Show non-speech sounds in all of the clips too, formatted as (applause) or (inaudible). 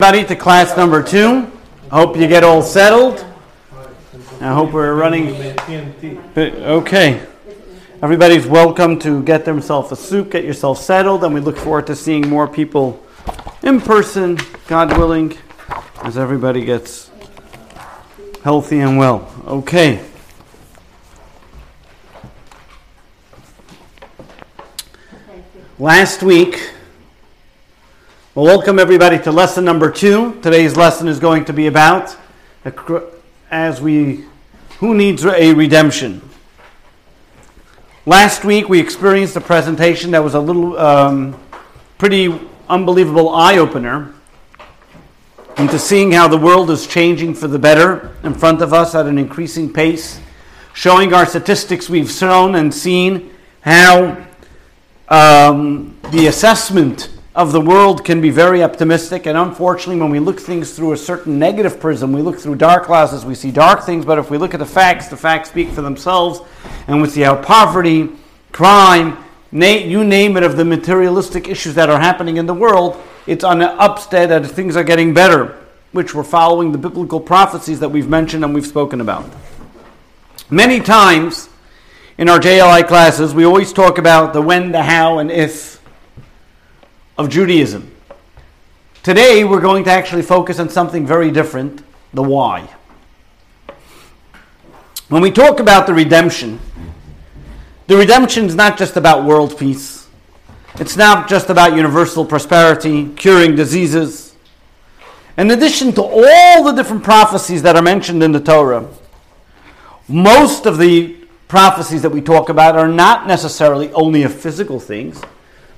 Everybody to class number two. I Hope you get all settled. I hope we're running. Okay. Everybody's welcome to get themselves a soup, get yourself settled, and we look forward to seeing more people in person, God willing, as everybody gets healthy and well. Okay. Last week, well, welcome everybody to lesson number two. Today's lesson is going to be about as we who needs a redemption. Last week we experienced a presentation that was a little um, pretty unbelievable eye opener into seeing how the world is changing for the better in front of us at an increasing pace, showing our statistics we've shown and seen how um, the assessment of the world can be very optimistic, and unfortunately, when we look things through a certain negative prism, we look through dark glasses, we see dark things, but if we look at the facts, the facts speak for themselves, and we see how poverty, crime, na- you name it, of the materialistic issues that are happening in the world, it's on an upstead that things are getting better, which we're following the biblical prophecies that we've mentioned and we've spoken about. Many times in our JLI classes, we always talk about the when, the how, and if of Judaism. Today, we're going to actually focus on something very different the why. When we talk about the redemption, the redemption is not just about world peace. It's not just about universal prosperity, curing diseases. In addition to all the different prophecies that are mentioned in the Torah, most of the prophecies that we talk about are not necessarily only of physical things,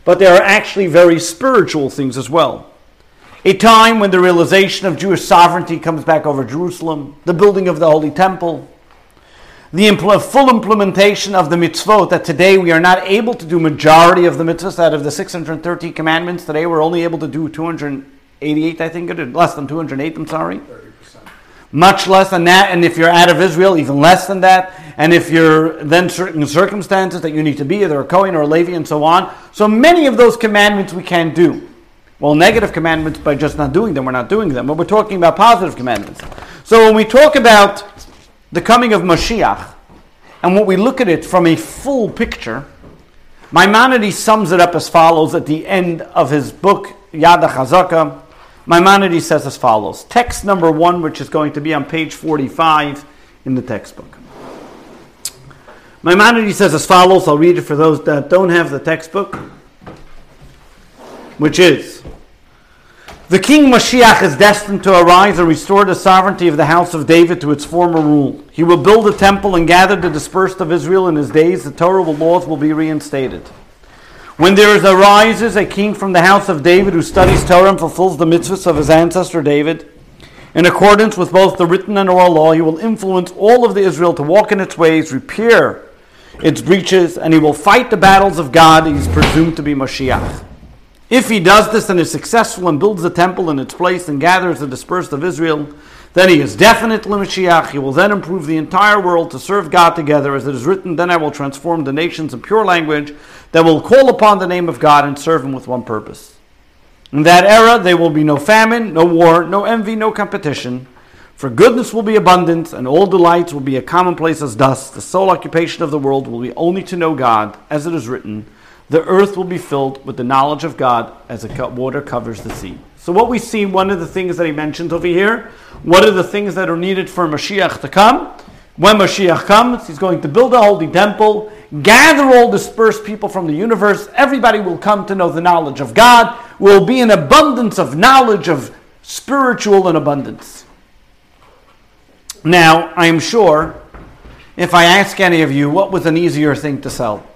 but there are actually very spiritual things as well. A time when the realization of Jewish sovereignty comes back over Jerusalem, the building of the Holy Temple, the impl- full implementation of the mitzvot that today we are not able to do majority of the mitzvot out of the 630 commandments. Today we're only able to do 288, I think, less than 208, I'm sorry much less than that. And if you're out of Israel, even less than that. And if you're then certain circumstances that you need to be, either a Kohen or a Levi and so on. So many of those commandments we can't do. Well, negative commandments by just not doing them, we're not doing them. But we're talking about positive commandments. So when we talk about the coming of Mashiach, and when we look at it from a full picture, Maimonides sums it up as follows at the end of his book, Yad HaChazaka. Maimonides says as follows Text number one, which is going to be on page 45 in the textbook. Maimonides says as follows I'll read it for those that don't have the textbook, which is The king Mashiach is destined to arise and restore the sovereignty of the house of David to its former rule. He will build a temple and gather the dispersed of Israel in his days. The Torah laws will be reinstated. When there is arises a king from the house of David who studies Torah and fulfills the mitzvahs of his ancestor David, in accordance with both the written and oral law, he will influence all of the Israel to walk in its ways, repair its breaches, and he will fight the battles of God. He is presumed to be Mashiach. If he does this and is successful and builds the temple in its place and gathers the dispersed of Israel, then he is definitely Mashiach. He will then improve the entire world to serve God together. As it is written, then I will transform the nations in pure language that will call upon the name of God and serve him with one purpose. In that era, there will be no famine, no war, no envy, no competition. For goodness will be abundant, and all delights will be a commonplace as dust. The sole occupation of the world will be only to know God, as it is written, the earth will be filled with the knowledge of God as the water covers the sea. So, what we see, one of the things that he mentions over here, what are the things that are needed for Mashiach to come? When Mashiach comes, he's going to build a holy temple, gather all dispersed people from the universe. Everybody will come to know the knowledge of God. Will be an abundance of knowledge of spiritual and abundance. Now, I am sure if I ask any of you what was an easier thing to sell,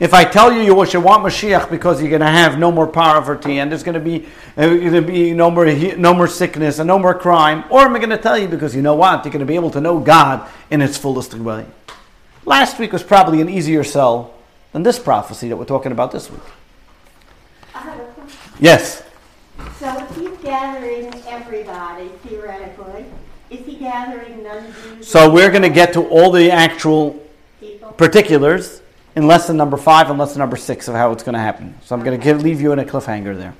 if I tell you you should want Mashiach because you're going to have no more poverty and there's going to be uh, going to be no more no more sickness and no more crime, or am I going to tell you because you know what you're going to be able to know God in its fullest way? Last week was probably an easier sell than this prophecy that we're talking about this week. Yes. So if he's gathering everybody theoretically, is he gathering non-Jews? So we're going to get to all the actual people? particulars in lesson number five and lesson number six of how it's going to happen. So I'm going to give, leave you in a cliffhanger there.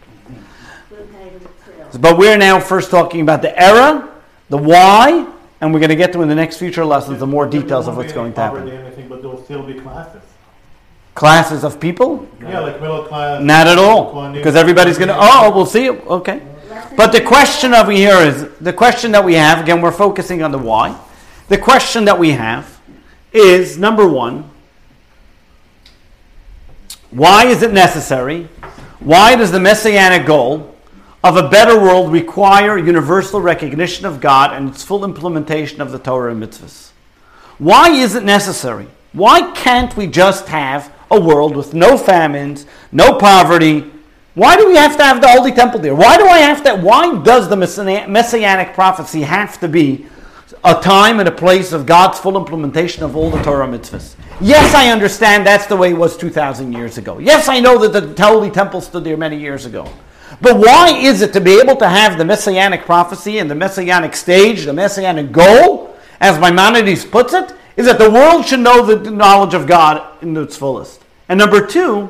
We'll pay the thrill. But we're now first talking about the era, the why, and we're going to get to in the next future lessons the more details of what's going to happen. anything, but there'll still be classes. Classes of people? Yeah, like middle class. Not at all, because everybody's going to. Oh, we'll see. Okay. But the question over here is the question that we have. Again, we're focusing on the why. The question that we have is number one. Why is it necessary? Why does the messianic goal of a better world require universal recognition of God and its full implementation of the Torah and mitzvahs? Why is it necessary? Why can't we just have a world with no famines, no poverty? Why do we have to have the Holy Temple there? Why do I have to? Why does the messianic prophecy have to be a time and a place of God's full implementation of all the Torah mitzvahs? Yes, I understand that's the way it was 2,000 years ago. Yes, I know that the Holy Temple stood there many years ago. But why is it to be able to have the messianic prophecy and the messianic stage, the messianic goal, as Maimonides puts it, is that the world should know the knowledge of God in its fullest. And number two,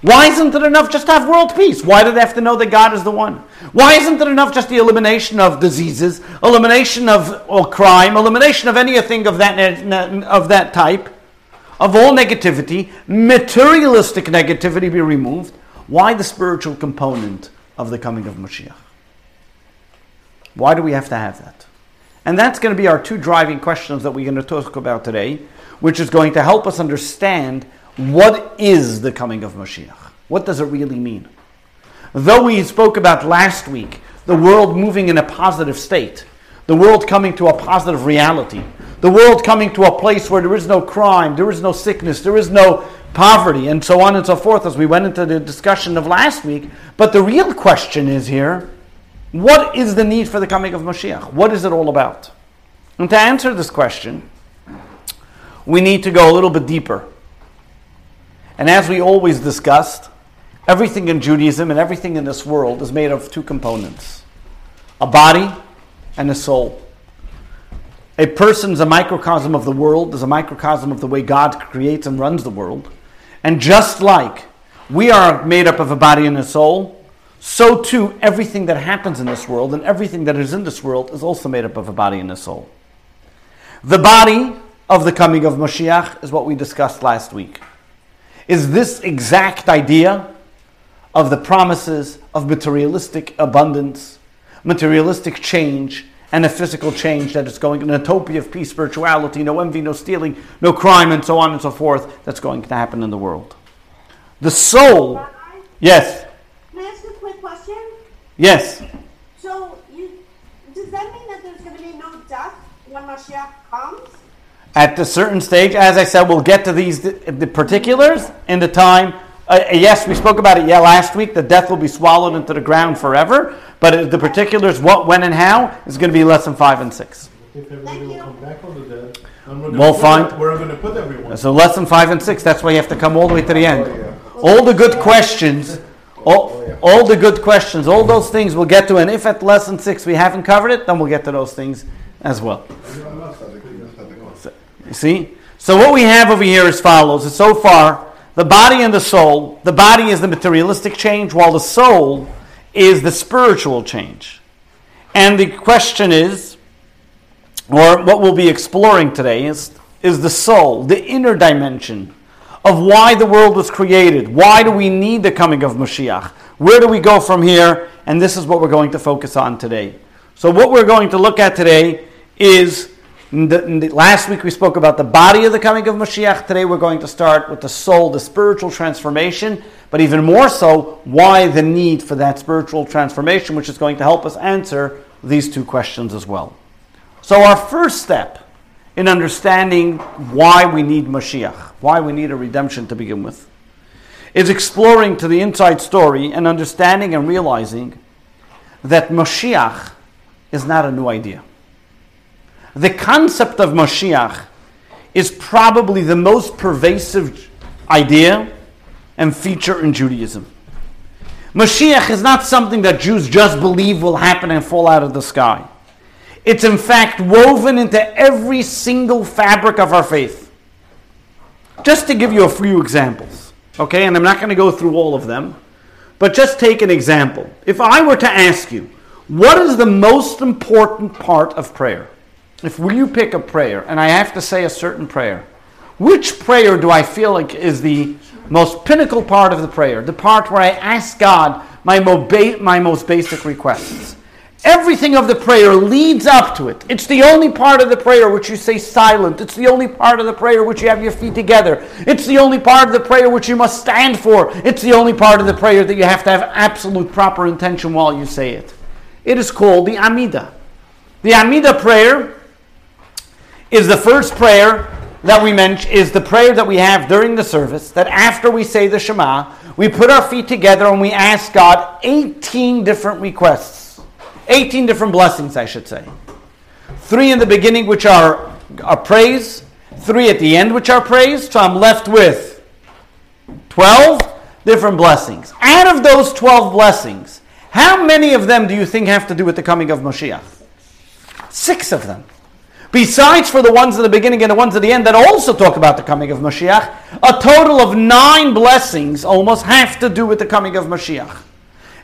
why isn't it enough just to have world peace? Why do they have to know that God is the one? Why isn't it enough just the elimination of diseases, elimination of or crime, elimination of anything of that of that type, of all negativity, materialistic negativity be removed? Why the spiritual component of the coming of Mashiach? Why do we have to have that? And that's going to be our two driving questions that we're going to talk about today, which is going to help us understand what is the coming of Mashiach? What does it really mean? Though we spoke about last week the world moving in a positive state, the world coming to a positive reality, the world coming to a place where there is no crime, there is no sickness, there is no poverty, and so on and so forth, as we went into the discussion of last week. But the real question is here what is the need for the coming of Mashiach? What is it all about? And to answer this question, we need to go a little bit deeper. And as we always discussed, everything in Judaism and everything in this world is made of two components a body and a soul. A person is a microcosm of the world, is a microcosm of the way God creates and runs the world. And just like we are made up of a body and a soul, so too everything that happens in this world and everything that is in this world is also made up of a body and a soul. The body of the coming of Mashiach is what we discussed last week. Is this exact idea of the promises of materialistic abundance, materialistic change, and a physical change that is going, an utopia of peace, spirituality, no envy, no stealing, no crime, and so on and so forth, that's going to happen in the world. The soul, Rabbi, yes, Can I ask a quick question? yes. So, you, does that mean that there's going to be no death when Mashiach comes? At a certain stage, as I said, we'll get to these the particulars in the time. Uh, yes, we spoke about it yeah last week. The death will be swallowed into the ground forever. But the particulars, what, when, and how, is going to be lesson five and six. If everybody will come back from the dead, we're we'll find- that- Where are gonna put everyone? So lesson five and six. That's why you have to come all the way to the end. All the good questions, all, all the good questions, all those things we'll get to. And if at lesson six we haven't covered it, then we'll get to those things as well. You see? So what we have over here is follows. So far, the body and the soul. The body is the materialistic change, while the soul is the spiritual change. And the question is, or what we'll be exploring today is, is the soul, the inner dimension of why the world was created. Why do we need the coming of Mashiach? Where do we go from here? And this is what we're going to focus on today. So, what we're going to look at today is the, the- last week we spoke about the body of the coming of Mashiach. Today we're going to start with the soul, the spiritual transformation, but even more so, why the need for that spiritual transformation, which is going to help us answer these two questions as well. So, our first step in understanding why we need Mashiach, why we need a redemption to begin with, is exploring to the inside story and understanding and realizing that Mashiach is not a new idea. The concept of Mashiach is probably the most pervasive idea and feature in Judaism. Mashiach is not something that Jews just believe will happen and fall out of the sky. It's in fact woven into every single fabric of our faith. Just to give you a few examples, okay, and I'm not going to go through all of them, but just take an example. If I were to ask you, What is the most important part of prayer? If will you pick a prayer, and I have to say a certain prayer, which prayer do I feel like is the most pinnacle part of the prayer? The part where I ask God my, mo- my most basic requests. Everything of the prayer leads up to it. It's the only part of the prayer which you say silent. It's the only part of the prayer which you have your feet together. It's the only part of the prayer which you must stand for. It's the only part of the prayer that you have to have absolute proper intention while you say it. It is called the Amida. The Amida prayer is the first prayer that we mention, is the prayer that we have during the service, that after we say the Shema, we put our feet together and we ask God 18 different requests 18 different blessings, I should say. Three in the beginning, which are, are praise, three at the end, which are praise. So I'm left with 12 different blessings. Out of those 12 blessings, how many of them do you think have to do with the coming of Moshiach? Six of them. Besides for the ones at the beginning and the ones at the end that also talk about the coming of Mashiach, a total of nine blessings almost have to do with the coming of Mashiach.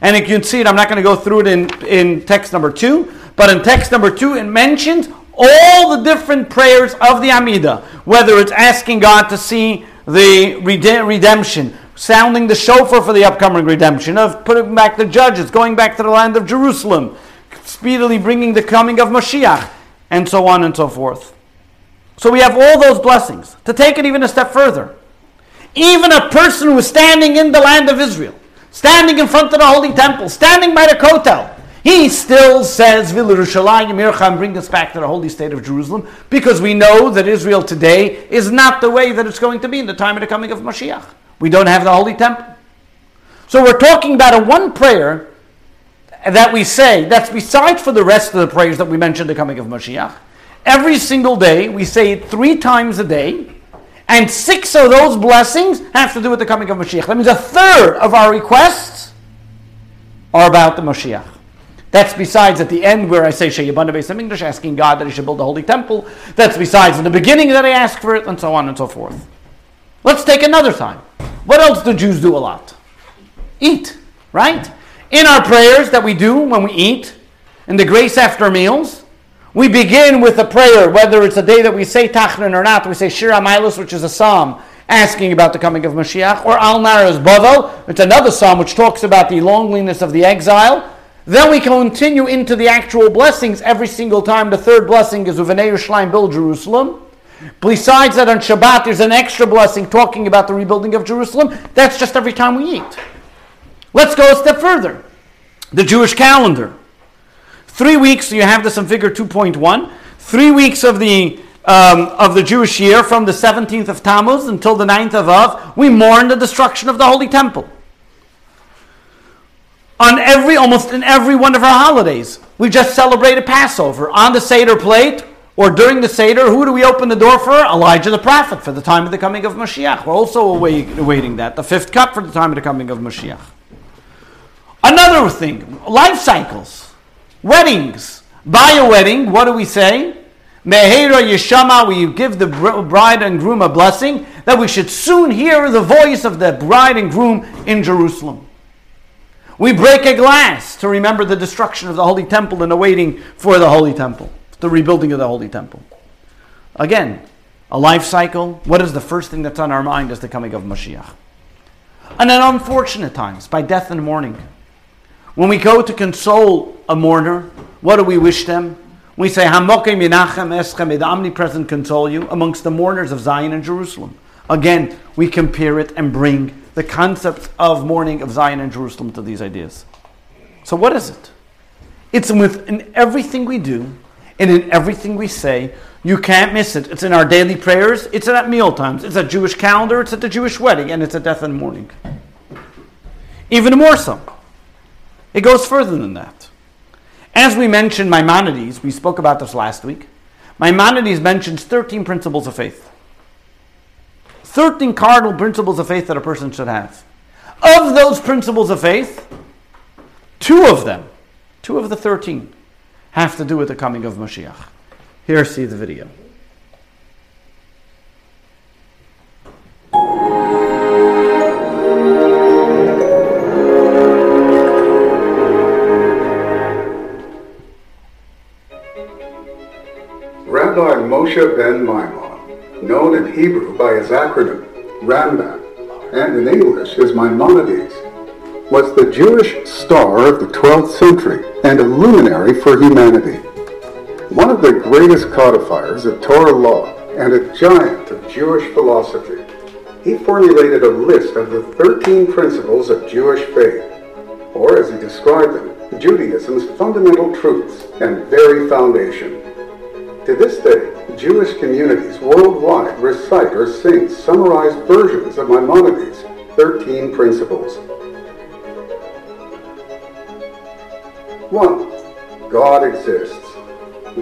And you can see it, I'm not going to go through it in, in text number two, but in text number two, it mentions all the different prayers of the Amida, whether it's asking God to see the redemption, sounding the shofar for the upcoming redemption, of putting back the judges, going back to the land of Jerusalem, speedily bringing the coming of Mashiach, and so on and so forth. So we have all those blessings. To take it even a step further, even a person who is standing in the land of Israel, standing in front of the Holy Temple, standing by the Kotel, he still says, bring us back to the holy state of Jerusalem, because we know that Israel today is not the way that it's going to be in the time of the coming of Mashiach. We don't have the holy temple. So we're talking about a one prayer that we say, that's besides for the rest of the prayers that we mentioned the coming of Mashiach. Every single day, we say it three times a day, and six of those blessings have to do with the coming of Mashiach. That means a third of our requests are about the Mashiach. That's besides at the end where I say Sheyabana Beis English, asking God that He should build a holy temple. That's besides in the beginning that I ask for it, and so on and so forth. Let's take another time. What else do Jews do a lot? Eat, right? In our prayers that we do when we eat, in the grace after meals, we begin with a prayer, whether it's a day that we say Tachnun or not. We say Shir HaMaalos, which is a psalm asking about the coming of Mashiach, or Al Naharos Bavel, it's another psalm which talks about the loneliness of the exile. Then we continue into the actual blessings every single time. The third blessing is Uvenei Yerushalayim, build Jerusalem. Besides that, on Shabbat, there's an extra blessing talking about the rebuilding of Jerusalem. That's just every time we eat. Let's go a step further. The Jewish calendar. Three weeks, you have this in figure 2.1. Three weeks of the um, of the Jewish year from the 17th of Tammuz until the 9th of Av, we mourn the destruction of the Holy Temple. On every, almost in every one of our holidays, we just celebrated Passover. On the Seder plate, or during the Seder, who do we open the door for? Elijah the prophet for the time of the coming of Mashiach. We're also awaiting that. The fifth cup for the time of the coming of Mashiach. Another thing, life cycles. Weddings. By a wedding, what do we say? Mehera Yeshama, we give the bride and groom a blessing, that we should soon hear the voice of the bride and groom in Jerusalem. We break a glass to remember the destruction of the Holy Temple and awaiting for the Holy Temple, the rebuilding of the Holy Temple. Again, a life cycle. What is the first thing that's on our mind is the coming of Mashiach? And in unfortunate times, by death and mourning. When we go to console a mourner, what do we wish them? We say, Hamokim Yenachem Eschem, may the omnipresent console you amongst the mourners of Zion and Jerusalem. Again, we compare it and bring the concept of mourning of Zion and Jerusalem to these ideas. So, what is it? It's within everything we do and in everything we say. You can't miss it. It's in our daily prayers, it's at meal times, it's at Jewish calendar, it's at the Jewish wedding, and it's at death and mourning. Even more so. It goes further than that. As we mentioned Maimonides, we spoke about this last week. Maimonides mentions 13 principles of faith. 13 cardinal principles of faith that a person should have. Of those principles of faith, two of them, two of the 13, have to do with the coming of Mashiach. Here, see the video. Rabbi Moshe ben Maimon, known in Hebrew by his acronym Rambam and in English as Maimonides, was the Jewish star of the 12th century and a luminary for humanity. One of the greatest codifiers of Torah law and a giant of Jewish philosophy, he formulated a list of the 13 principles of Jewish faith, or as he described them, Judaism's fundamental truths and very foundation. To this day, Jewish communities worldwide recite or sing summarized versions of Maimonides' 13 principles. 1. God exists.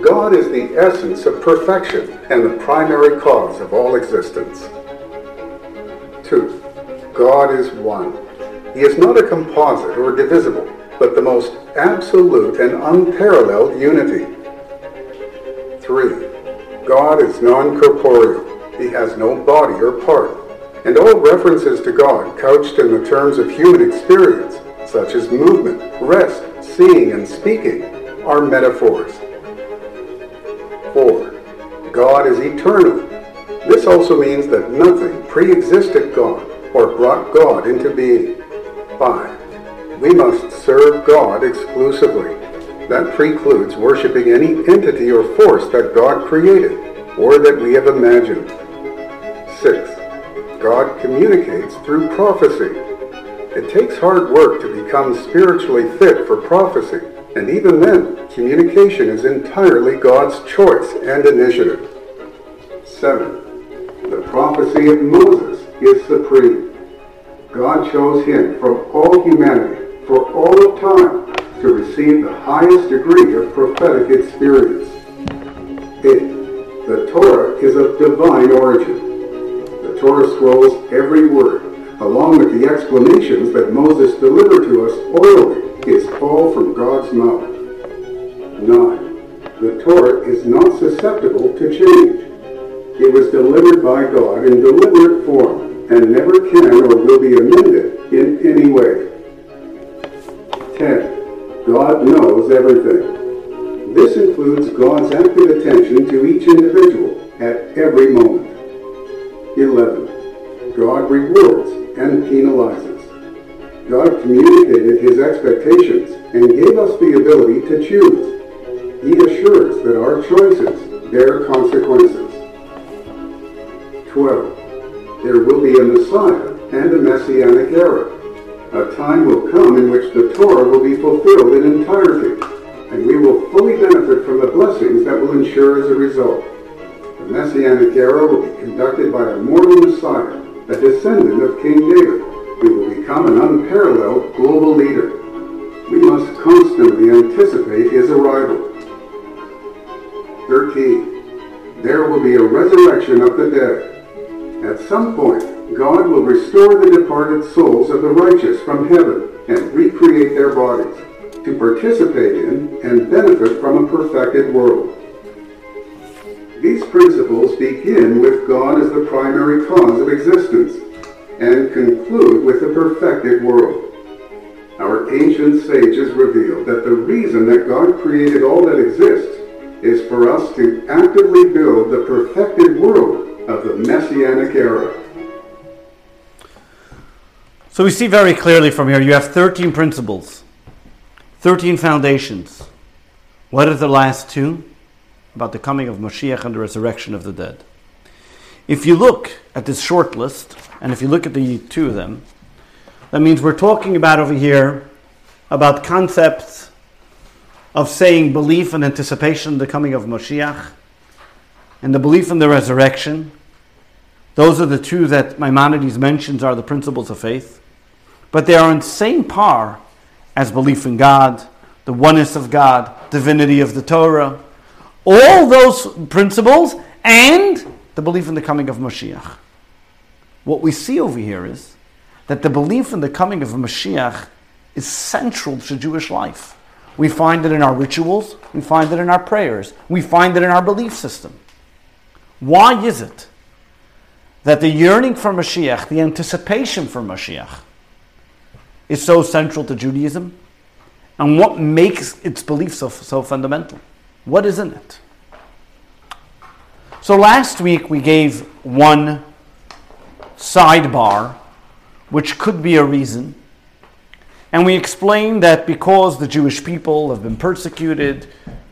God is the essence of perfection and the primary cause of all existence. 2. God is one. He is not a composite or divisible, but the most absolute and unparalleled unity. 3. God is non-corporeal. He has no body or part. And all references to God couched in the terms of human experience, such as movement, rest, seeing, and speaking, are metaphors. 4. God is eternal. This also means that nothing pre-existed God or brought God into being. 5. We must serve God exclusively. That precludes worshiping any entity or force that God created or that we have imagined. 6. God communicates through prophecy. It takes hard work to become spiritually fit for prophecy, and even then, communication is entirely God's choice and initiative. 7. The prophecy of Moses is supreme. God chose him from all humanity, for all of time, to receive the highest degree of prophetic experience. 8. The Torah is of divine origin. The Torah scrolls every word, along with the explanations that Moses delivered to us orally, is all from God's mouth. 9. The Torah is not susceptible to change. It was delivered by God in deliberate form and never can or will be amended in any way. 10. God knows everything. This includes God's active attention to each individual at every moment. 11. God rewards and penalizes. God communicated his expectations and gave us the ability to choose. He assures that our choices bear consequences. 12. There will be a Messiah and a Messianic era. A time will come in which the Torah will be fulfilled in entirety, and we will fully benefit from the blessings that will ensure as a result. The Messianic era will be conducted by a mortal Messiah, a descendant of King David, who will become an unparalleled global leader. We must constantly anticipate his arrival. 13. There will be a resurrection of the dead. At some point, God will restore the departed souls of the righteous from heaven and recreate their bodies to participate in and benefit from a perfected world. These principles begin with God as the primary cause of existence and conclude with the perfected world. Our ancient sages reveal that the reason that God created all that exists is for us to actively build the perfected world of the Messianic era. So we see very clearly from here you have 13 principles, 13 foundations. What are the last two? About the coming of Mashiach and the resurrection of the dead. If you look at this short list, and if you look at the two of them, that means we're talking about over here about concepts of saying belief and anticipation of the coming of Mashiach and the belief in the resurrection. Those are the two that Maimonides mentions are the principles of faith. But they are in the same par as belief in God, the oneness of God, divinity of the Torah, all those principles, and the belief in the coming of Mashiach. What we see over here is that the belief in the coming of Mashiach is central to Jewish life. We find it in our rituals, we find it in our prayers, we find it in our belief system. Why is it that the yearning for Mashiach, the anticipation for Mashiach, is so central to Judaism? And what makes its belief so, so fundamental? What is in it? So last week we gave one sidebar, which could be a reason. And we explained that because the Jewish people have been persecuted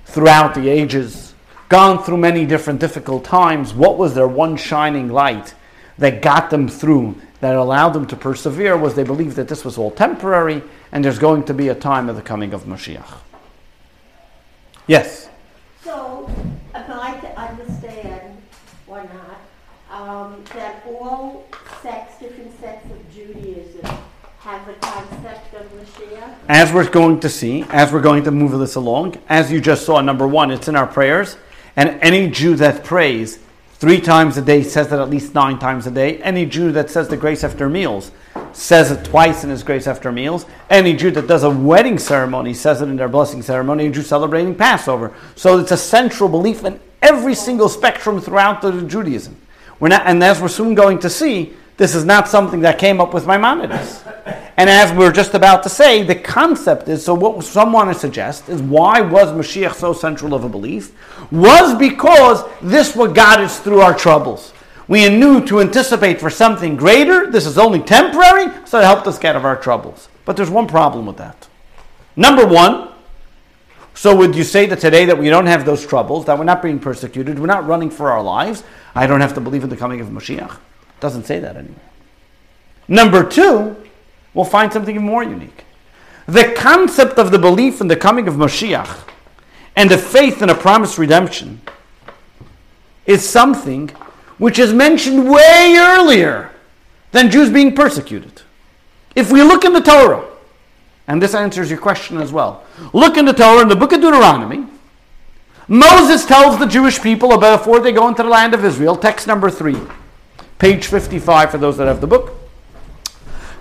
throughout the ages, gone through many different difficult times, what was their one shining light that got them through, that allowed them to persevere, was they believed that this was all temporary and there's going to be a time of the coming of Mashiach. Yes? So, I'd like to understand, or not, um, that all sects, different sects of Judaism have the concept of Mashiach. As we're going to see, as we're going to move this along, as you just saw, number one, it's in our prayers. And any Jew that prays three times a day says it at least nine times a day. Any Jew that says the grace after meals says it twice in his grace after meals. Any Jew that does a wedding ceremony says it in their blessing ceremony. A Jew celebrating Passover. So it's a central belief in every single spectrum throughout the Judaism. We're not, and as we're soon going to see, this is not something that came up with Maimonides. And as we are just about to say, the concept is so what some want to suggest is why was Mashiach so central of a belief? Was because this what got us through our troubles. We knew to anticipate for something greater. This is only temporary, so it helped us get out of our troubles. But there's one problem with that. Number one, so would you say that today that we don't have those troubles, that we're not being persecuted, we're not running for our lives? I don't have to believe in the coming of Mashiach. Doesn't say that anymore. Number two, we'll find something even more unique. The concept of the belief in the coming of Mashiach and the faith in a promised redemption is something which is mentioned way earlier than Jews being persecuted. If we look in the Torah, and this answers your question as well, look in the Torah in the book of Deuteronomy. Moses tells the Jewish people about before they go into the land of Israel, text number three, page 55 for those that have the book.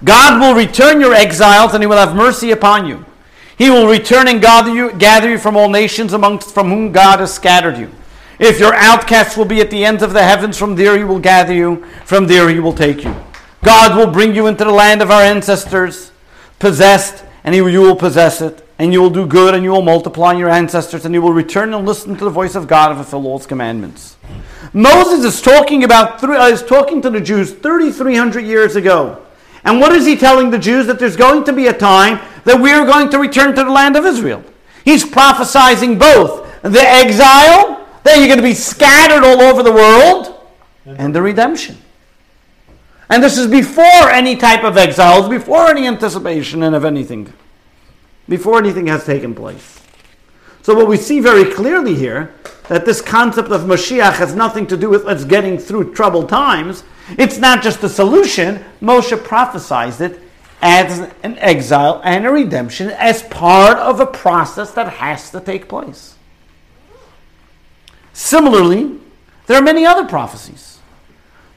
God will return your exiles and he will have mercy upon you. He will return and gather you, gather you from all nations amongst from whom God has scattered you. If your outcasts will be at the ends of the heavens, from there he will gather you, from there he will take you. God will bring you into the land of our ancestors, possessed, and you will possess it, and you will do good, and you will multiply your ancestors, and you will return and listen to the voice of God and fulfill all his commandments. Moses is talking about uh, is talking to the Jews 3,300 years ago. And what is he telling the Jews? That there's going to be a time that we are going to return to the land of Israel. He's prophesizing both the exile, that you're going to be scattered all over the world, and the redemption. And this is before any type of exiles, before any anticipation and of anything, before anything has taken place. So what we see very clearly here, that this concept of Mashiach has nothing to do with us getting through troubled times. It's not just a solution. Moshe prophesied it as an exile and a redemption as part of a process that has to take place. Similarly, there are many other prophecies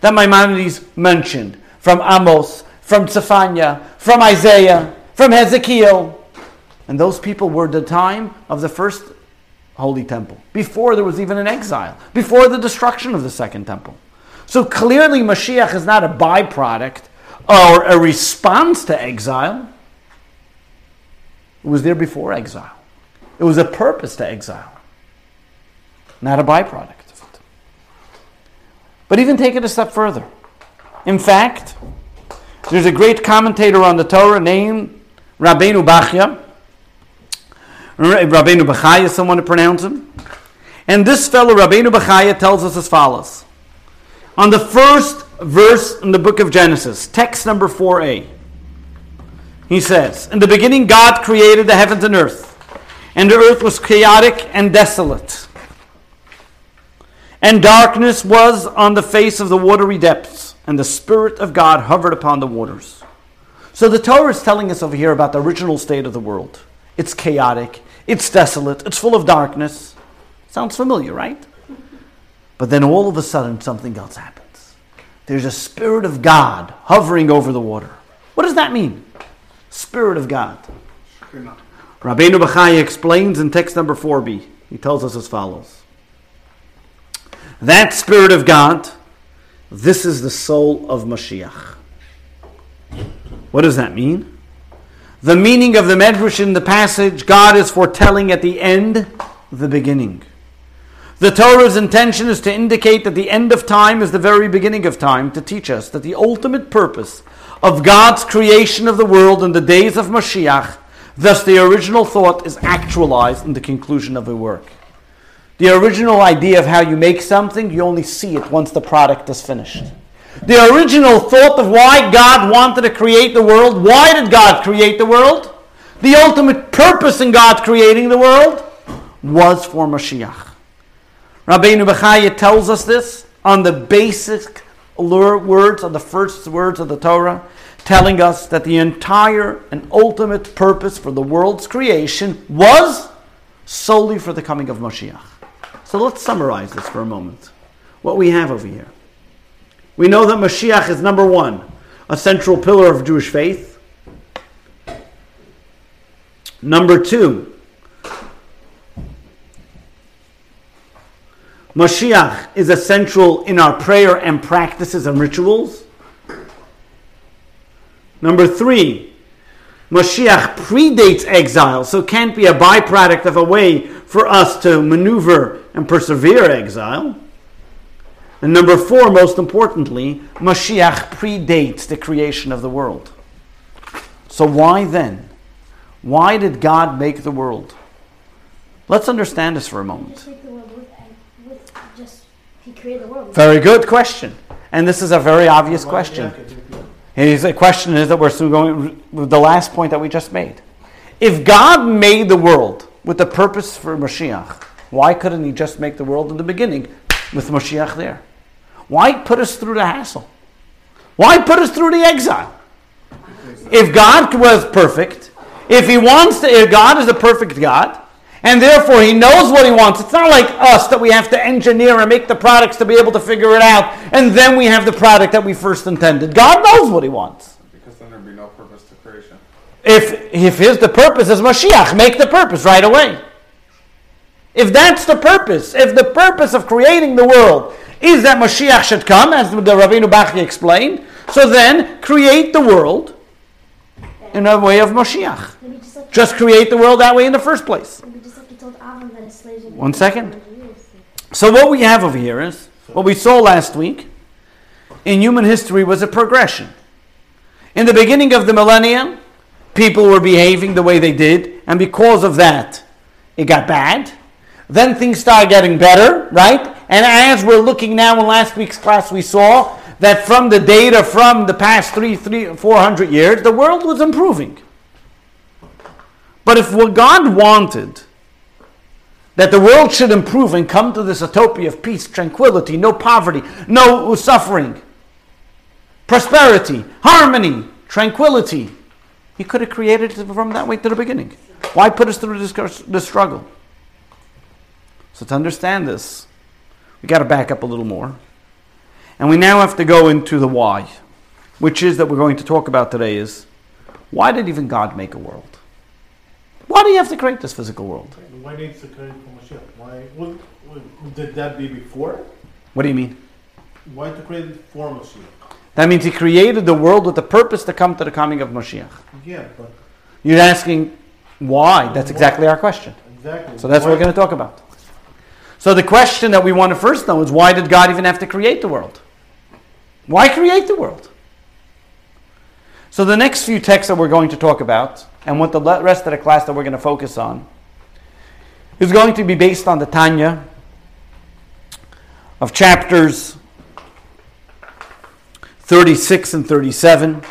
that Maimonides mentioned from Amos, from Zephaniah, from Isaiah, from Hezekiel. And those people were the time of the first holy temple, before there was even an exile, before the destruction of the second temple. So clearly, Mashiach is not a byproduct or a response to exile. It was there before exile. It was a purpose to exile, not a byproduct of it. But even take it a step further. In fact, there's a great commentator on the Torah named Rabbeinu Bachya. Rabbeinu Bachaya, is someone to pronounce him. And this fellow, Rabbeinu Bachaya, tells us as follows. On the first verse in the book of Genesis, text number 4a. He says, In the beginning, God created the heavens and earth, and the earth was chaotic and desolate. And darkness was on the face of the watery depths, and the Spirit of God hovered upon the waters. So the Torah is telling us over here about the original state of the world. It's chaotic, it's desolate, it's full of darkness. Sounds familiar, right? But then all of a sudden, something else happens there's a Spirit of God hovering over the water. What does that mean? Spirit of God. Rabbeinu Bachaya explains in text number 4b. He tells us as follows That Spirit of God, this is the soul of Mashiach. What does that mean? The meaning of the Medrash in the passage, God is foretelling at the end the beginning. The Torah's intention is to indicate that the end of time is the very beginning of time, to teach us that the ultimate purpose of God's creation of the world in the days of Mashiach, thus the original thought, is actualized in the conclusion of the work. The original idea of how you make something, you only see it once the product is finished. The original thought of why God wanted to create the world, why did God create the world? The ultimate purpose in God creating the world was for Mashiach. Rabbeinu Bechaya tells us this on the basic words of the first words of the Torah, telling us that the entire and ultimate purpose for the world's creation was solely for the coming of Mashiach. So let's summarize this for a moment. What we have over here. We know that Mashiach is number one, a central pillar of Jewish faith. Number two, Mashiach is essential in our prayer and practices and rituals. Number three, Mashiach predates exile, so can't be a byproduct of a way for us to maneuver and persevere exile. And number four, most importantly, Mashiach predates the creation of the world. So why then? Why did God make the world? Let's understand this for a moment. Very good question. And this is a very obvious question. His question is that we're still going with the last point that we just made. If God made the world with the purpose for Mashiach, why couldn't He just make the world in the beginning with Mashiach there? Why put us through the hassle? Why put us through the exile? If God was perfect, if He wants to, if God is a perfect God, and therefore he knows what he wants. It's not like us that we have to engineer and make the products to be able to figure it out, and then we have the product that we first intended. God knows what he wants. Because then there'd be no purpose to creation. If if his the purpose is Mashiach, make the purpose right away. If that's the purpose, if the purpose of creating the world is that Mashiach should come, as the Rabbeinu Bachya explained, so then create the world in a way of Mashiach. Just create the world that way in the first place. One second. So what we have over here is what we saw last week in human history was a progression. In the beginning of the millennium, people were behaving the way they did, and because of that, it got bad. Then things start getting better, right? And as we're looking now in last week's class, we saw that from the data from the past three, three, four hundred years, the world was improving. But if what God wanted that the world should improve and come to this utopia of peace, tranquility, no poverty, no suffering, prosperity, harmony, tranquility. He could have created it from that way to the beginning. Why put us through this, this struggle? So, to understand this, we got to back up a little more. And we now have to go into the why, which is that we're going to talk about today is why did even God make a world? Why do you have to create this physical world? Why needs to create Mashiach? Why did that be before? What do you mean? Why to create it for Mashiach? That means he created the world with the purpose to come to the coming of Mashiach. Yeah, but You're asking why? That's exactly our question. exactly. So that's what we're going to talk about. So the question that we want to first know is why did God even have to create the world? Why create the world? So the next few texts that we're going to talk about, and what the rest of the class that we're going to focus on, is going to be based on the Tanya of chapters 36 and 37.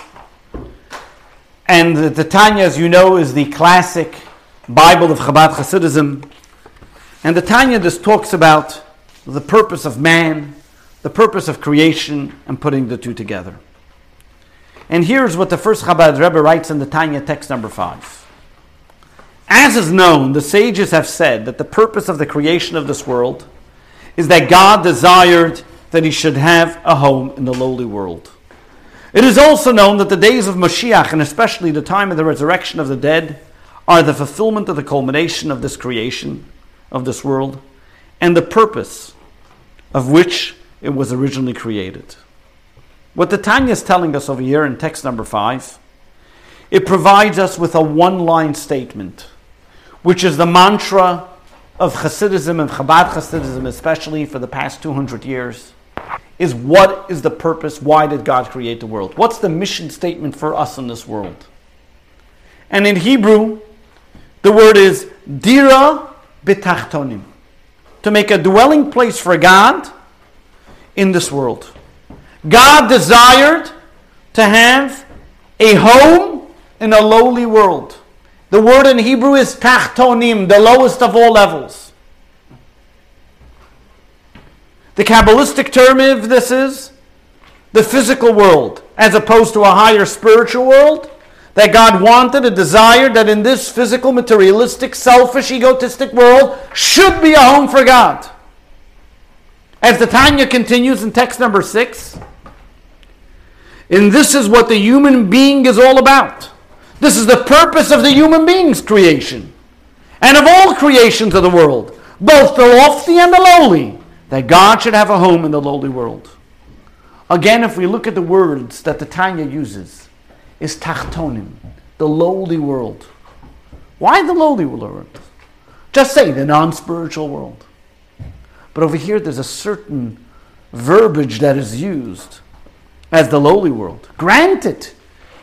And the, the Tanya, as you know, is the classic Bible of Chabad Hasidism. And the Tanya just talks about the purpose of man, the purpose of creation, and putting the two together. And here's what the first Chabad Rebbe writes in the Tanya text number five. As is known, the sages have said that the purpose of the creation of this world is that God desired that he should have a home in the lowly world. It is also known that the days of Mashiach, and especially the time of the resurrection of the dead, are the fulfillment of the culmination of this creation, of this world, and the purpose of which it was originally created. What the Tanya is telling us over here in text number five, it provides us with a one line statement, which is the mantra of Hasidism and Chabad Hasidism, especially for the past 200 years, is what is the purpose? Why did God create the world? What's the mission statement for us in this world? And in Hebrew, the word is dira betachtonim, to make a dwelling place for God in this world. God desired to have a home in a lowly world. The word in Hebrew is tachtonim, the lowest of all levels. The Kabbalistic term of this is the physical world, as opposed to a higher spiritual world that God wanted, a desire that in this physical, materialistic, selfish, egotistic world should be a home for God. As the Tanya continues in text number six, and this is what the human being is all about. This is the purpose of the human being's creation and of all creations of the world, both the lofty and the lowly, that God should have a home in the lowly world. Again, if we look at the words that the Tanya uses, is tachtonim, the lowly world. Why the lowly world? Just say the non spiritual world. But over here, there's a certain verbiage that is used as the lowly world. Granted,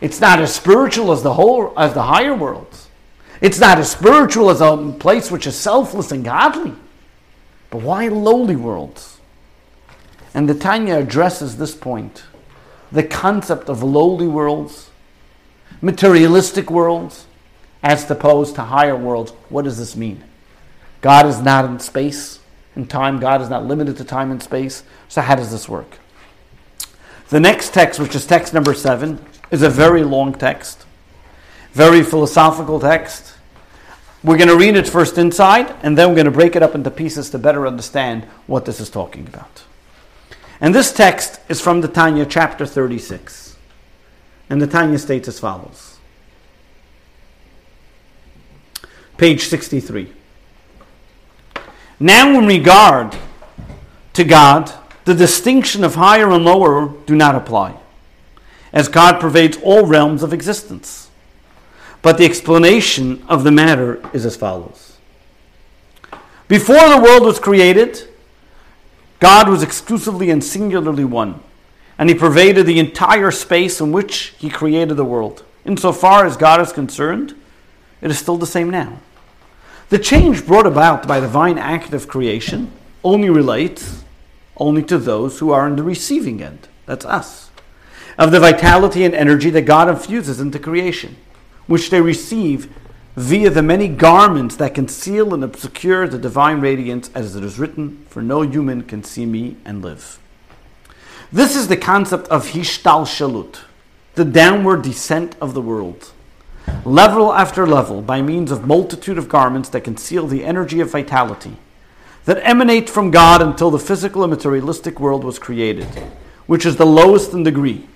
it's not as spiritual as the whole as the higher worlds. It's not as spiritual as a place which is selfless and godly. But why lowly worlds? And the Tanya addresses this point the concept of lowly worlds, materialistic worlds, as opposed to higher worlds. What does this mean? God is not in space and time, God is not limited to time and space. So, how does this work? The next text, which is text number seven, is a very long text, very philosophical text. We're going to read it first inside, and then we're going to break it up into pieces to better understand what this is talking about. And this text is from the Tanya, chapter 36. And the Tanya states as follows Page 63. Now, in regard to God, the distinction of higher and lower do not apply, as God pervades all realms of existence. But the explanation of the matter is as follows Before the world was created, God was exclusively and singularly one, and He pervaded the entire space in which He created the world. Insofar as God is concerned, it is still the same now. The change brought about by the divine act of creation only relates only to those who are in the receiving end. That's us. Of the vitality and energy that God infuses into creation which they receive via the many garments that conceal and obscure the divine radiance, as it is written, For no human can see me and live. This is the concept of Hishtal Shalut, the downward descent of the world. Level after level, by means of multitude of garments that conceal the energy of vitality, that emanate from God until the physical and materialistic world was created, which is the lowest in degree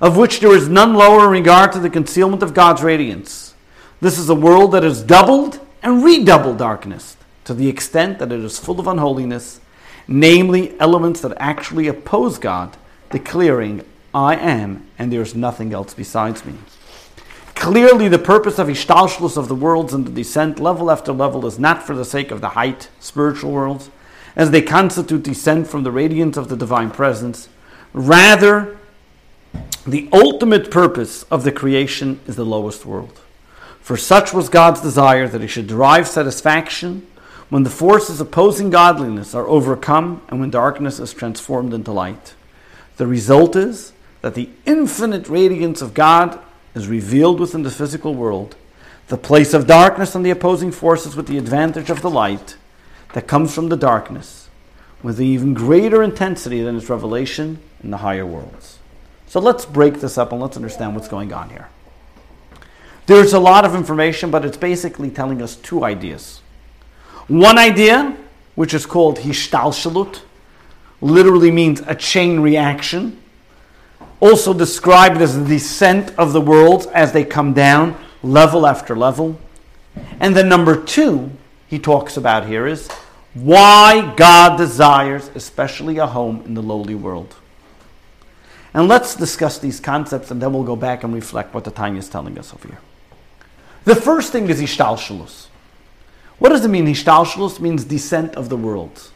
of which there is none lower in regard to the concealment of God's radiance. This is a world that is doubled and redoubled darkness to the extent that it is full of unholiness, namely elements that actually oppose God, declaring, I am, and there is nothing else besides me. Clearly, the purpose of Ishtalshlus of the worlds and the descent level after level is not for the sake of the height, spiritual worlds, as they constitute descent from the radiance of the divine presence. Rather, the ultimate purpose of the creation is the lowest world. For such was God's desire that he should derive satisfaction when the forces opposing godliness are overcome and when darkness is transformed into light. The result is that the infinite radiance of God is revealed within the physical world, the place of darkness and the opposing forces with the advantage of the light that comes from the darkness, with even greater intensity than its revelation in the higher worlds. So let's break this up and let's understand what's going on here. There's a lot of information, but it's basically telling us two ideas. One idea, which is called hishtalshalut, literally means a chain reaction, also described as the descent of the worlds as they come down, level after level. And then number two, he talks about here is why God desires especially a home in the lowly world. And let's discuss these concepts and then we'll go back and reflect what the Tanya is telling us over here. The first thing is Ishtalshalus. What does it mean? Hishtalshelus means descent of the world.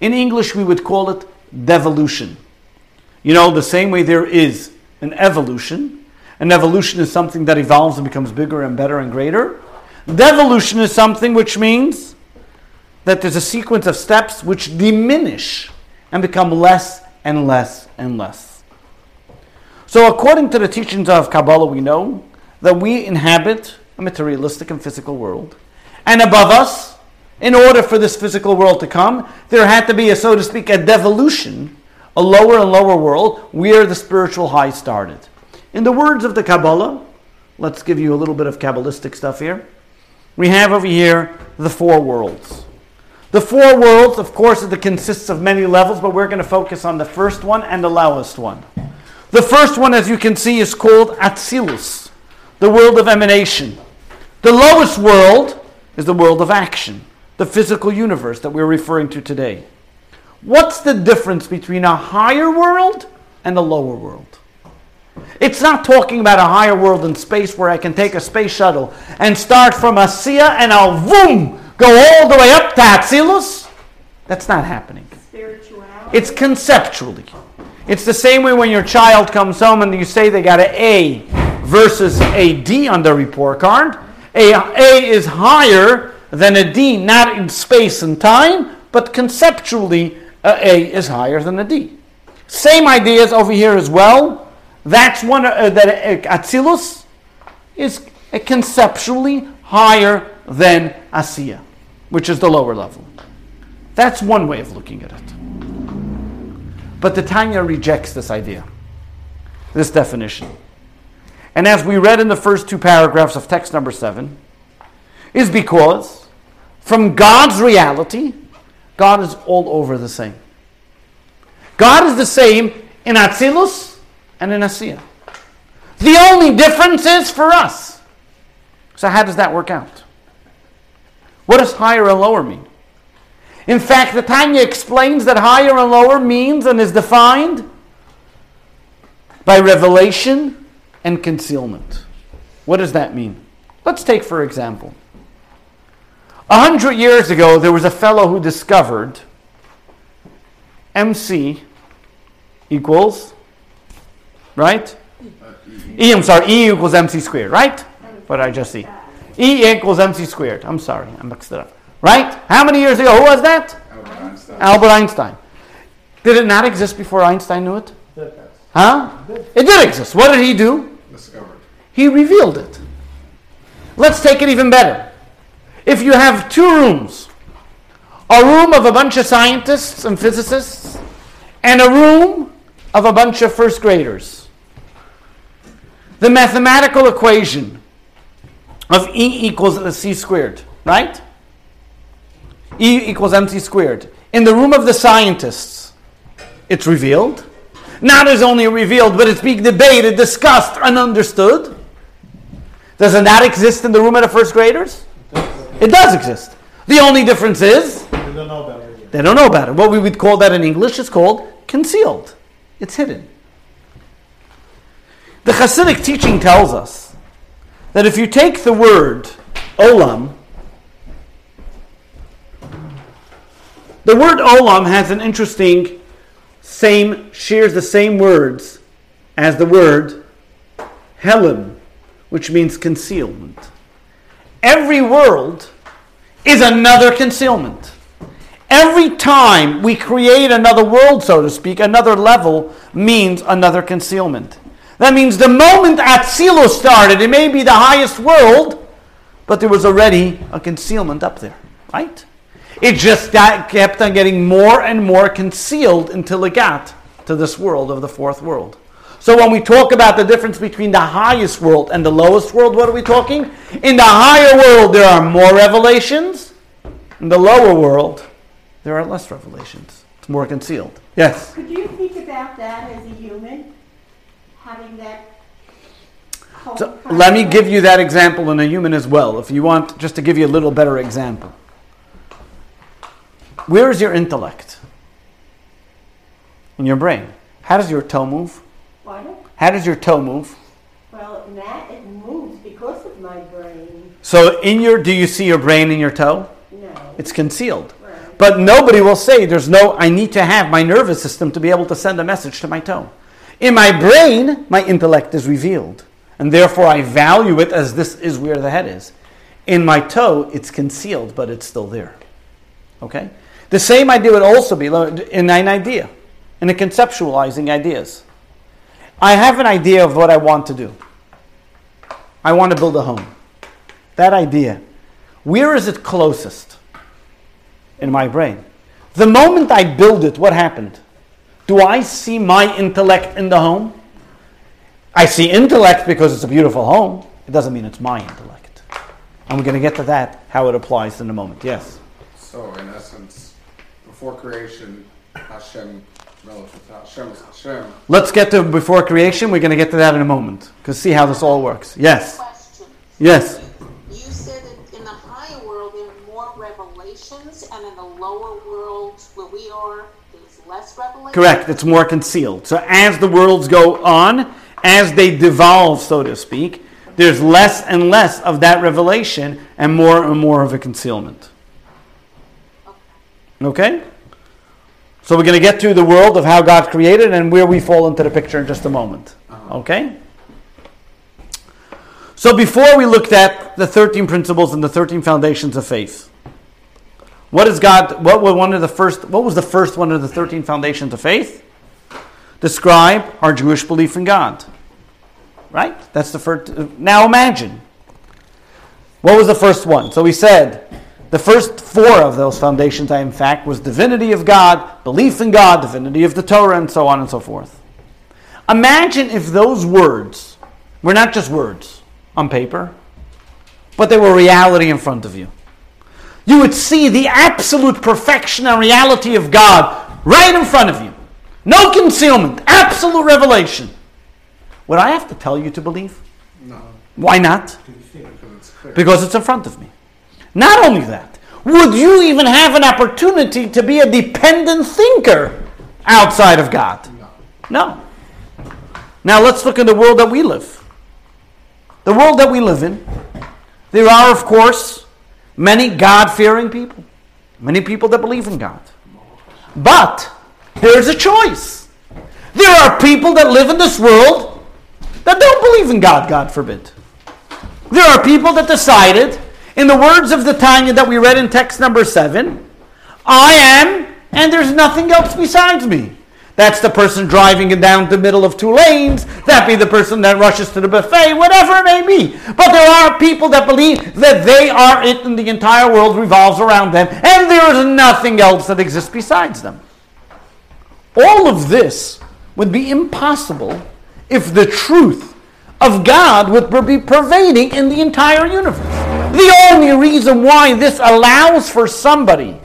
In English, we would call it devolution. You know, the same way there is an evolution, an evolution is something that evolves and becomes bigger and better and greater. Devolution is something which means that there's a sequence of steps which diminish and become less and less and less. So, according to the teachings of Kabbalah, we know that we inhabit a materialistic and physical world. And above us, in order for this physical world to come, there had to be, a, so to speak, a devolution, a lower and lower world where the spiritual high started. In the words of the Kabbalah, let's give you a little bit of Kabbalistic stuff here. We have over here the four worlds. The four worlds, of course, it consists of many levels, but we're going to focus on the first one and the lowest one. The first one, as you can see, is called Atzilus, the world of emanation. The lowest world is the world of action, the physical universe that we're referring to today. What's the difference between a higher world and a lower world? It's not talking about a higher world in space where I can take a space shuttle and start from Asiya and I'll boom go all the way up to Atzilus. That's not happening. Spirituality. It's conceptually. It's the same way when your child comes home and you say they got an A versus a D on the report card. A, a is higher than a D, not in space and time, but conceptually, a, a is higher than a D. Same ideas over here as well. That's one uh, that uh, Atzilus is uh, conceptually higher than Asiya, which is the lower level. That's one way of looking at it. But the Tanya rejects this idea, this definition. And as we read in the first two paragraphs of text number seven, is because from God's reality, God is all over the same. God is the same in Atzilus and in Asiya. The only difference is for us. So, how does that work out? What does higher and lower mean? In fact, the Tanya explains that higher and lower means and is defined by revelation and concealment. What does that mean? Let's take, for example, a hundred years ago, there was a fellow who discovered MC equals, right? E, I'm sorry, E equals MC squared, right? What did I just see? E equals MC squared. I'm sorry, I mixed it up. Right? How many years ago? Who was that? Albert Einstein. Albert Einstein. Did it not exist before Einstein knew it? Huh? It did exist. What did he do? He revealed it. Let's take it even better. If you have two rooms, a room of a bunch of scientists and physicists, and a room of a bunch of first graders, the mathematical equation of E equals c squared, right? E equals mc squared. In the room of the scientists, it's revealed. Not as only revealed, but it's being debated, discussed, and understood. Does it not exist in the room of the first graders? It does exist. The only difference is You don't know about it they don't know about it. What we would call that in English is called concealed. It's hidden. The Hasidic teaching tells us that if you take the word olam, the word olam has an interesting same shares the same words as the word he'elem, which means concealment. Every world is another concealment. Every time we create another world, so to speak, another level means another concealment. That means the moment Atzilus started, it may be the highest world, but there was already a concealment up there, right? It just kept on getting more and more concealed until it got to this world of the fourth world. So when we talk about the difference between the highest world and the lowest world, what are we talking? In the higher world, there are more revelations. In the lower world, there are less revelations. It's more concealed. Yes. Could you think about that as a human, having that? So let me give you that example in a human as well, if you want, just to give you a little better example. Where is your intellect? In your brain. How does your toe move? What? How does your toe move? Well, that it moves because of my brain. So in your, do you see your brain in your toe? No. It's concealed. Right. But nobody will say there's no, I need to have my nervous system to be able to send a message to my toe. In my brain, my intellect is revealed. And therefore I value it as this is where the head is. In my toe, it's concealed, but it's still there. Okay? The same idea would also be in an idea, in a conceptualizing ideas. I have an idea of what I want to do. I want to build a home. That idea, where is it closest? In my brain. The moment I build it, what happened? Do I see my intellect in the home? I see intellect because it's a beautiful home. It doesn't mean it's my intellect. And we're going to get to that, how it applies in a moment. Yes? So, in essence, before creation, Hashem, relative to Hashem, is Hashem. Let's get to before creation. We're going to get to that in a moment. Because see how this all works. Yes? Question. Yes. You said that in the higher world there are more revelations, and in the lower world where we are, there's less revelation. Correct. It's more concealed. So as the worlds go on, as they devolve, so to speak, there's less and less of that revelation and more and more of a concealment. Okay? So we're going to get to the world of how God created and where we fall into the picture in just a moment. Uh-huh. Okay? So before we looked at the 13 principles and the 13 foundations of faith, what is God what was one of the first what was the first one of the 13 foundations of faith? Describe our Jewish belief in God. Right? That's the first uh, now imagine. What was the first one? So we said the first four of those foundations, I in fact, was divinity of God, belief in God, divinity of the Torah, and so on and so forth. Imagine if those words were not just words on paper, but they were reality in front of you. You would see the absolute perfection and reality of God right in front of you. No concealment, absolute revelation. Would I have to tell you to believe? No, Why not? because it's. Because it's in front of me. Not only that, would you even have an opportunity to be a dependent thinker outside of God? No. Now let's look at the world that we live. The world that we live in, there are, of course, many God fearing people, many people that believe in God. But there's a choice. There are people that live in this world that don't believe in God, God forbid. There are people that decided, in the words of the Tanya that we read in text number seven, I am, and there's nothing else besides me. That's the person driving down the middle of two lanes. That be the person that rushes to the buffet, whatever it may be. But there are people that believe that they are it and the entire world revolves around them, and there is nothing else that exists besides them. All of this would be impossible if the truth of God would be pervading in the entire universe. The only reason why this allows for somebody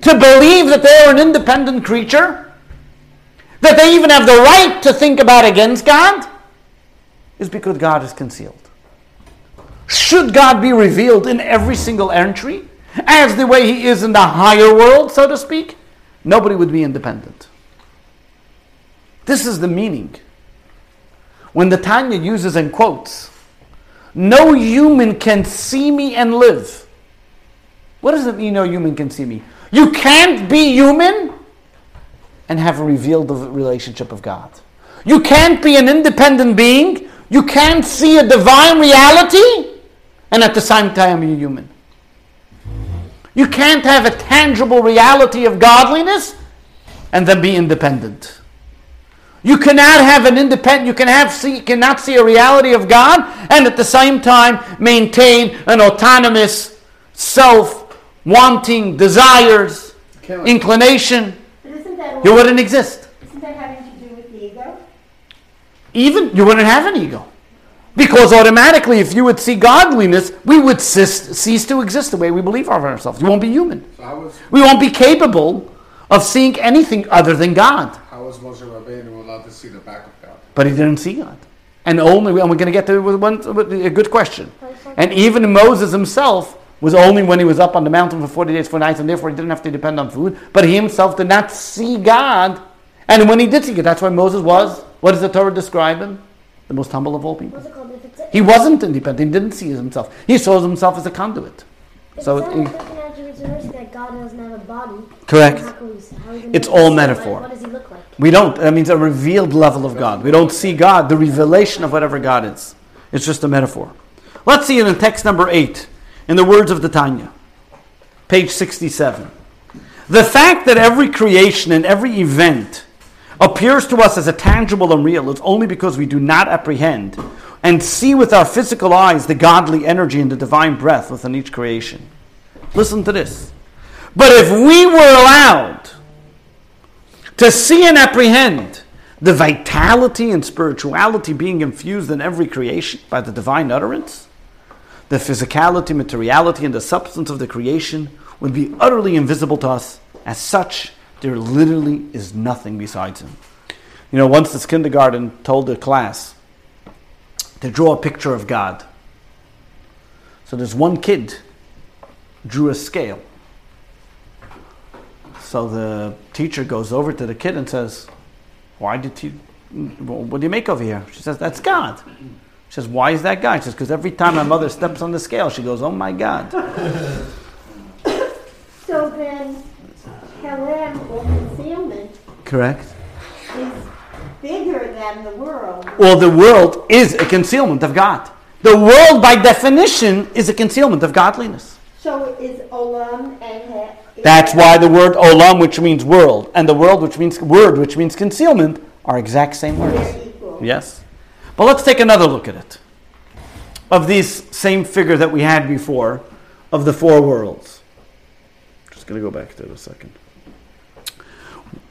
to believe that they are an independent creature, that they even have the right to think about against God, is because God is concealed. Should God be revealed in every single entry, as the way He is in the higher world, so to speak, nobody would be independent. This is the meaning. When the Tanya uses and quotes, no human can see me and live. What does it mean no human can see me? You can't be human and have a revealed relationship of God. You can't be an independent being. You can't see a divine reality and at the same time be a human. You can't have a tangible reality of godliness and then be independent. You cannot have an independent, you can have see, you cannot see a reality of God and at the same time maintain an autonomous self wanting desires, Can't- inclination. But isn't that all, You wouldn't exist. isn't that having to do with the ego? Even you wouldn't have an ego. Because automatically, if you would see godliness, we would cease, cease to exist the way we believe of ourselves. We won't be human. So was We won't be capable of seeing anything other than God. But he didn't see God. And only, and we're going to get to with one, a good question. And even Moses himself was only when he was up on the mountain for 40 days, 40 nights, and therefore he didn't have to depend on food. But he himself did not see God. And when he did see God, that's why Moses was, what does the Torah describe him? The most humble of all people. What's it called? If it's He wasn't independent. He didn't see himself. He saw himself as a conduit. It So says it- in Attributes of Mercy that God doesn't have a body. Correct. How can we- how are It's know? all Like, metaphor. What does he look like? We don't. That means a revealed level of God. We don't see God, the revelation of whatever God is. It's just a metaphor. Let's see it in text number 8, in the words of the Tanya, page 67. The fact that every creation and every event appears to us as a tangible and real is only because we do not apprehend and see with our physical eyes the godly energy and the divine breath within each creation. Listen to this. But if we were allowed to see and apprehend the vitality and spirituality being infused in every creation by the divine utterance, the physicality, materiality, and the substance of the creation would be utterly invisible to us. As such, there literally is nothing besides Him. You know, once this kindergarten told the class to draw a picture of God. So there's one kid drew a scale. So the teacher goes over to the kid and says, Why did you, what do you make over here? She says, That's God. She says, Why is that God? She says, Because every time my mother steps on the scale, she goes, Oh my God. (laughs) So then, He'elem or concealment Correct. is bigger than the world. Well, the world is a concealment of God. The world, by definition, is a concealment of godliness. So is Olam and That's why the word olam, which means world, and the world, which means word, which means concealment, are exact same words. Yes. But let's take another look at it. Of these same figure that we had before, of the four worlds. Just going to go back to it a second.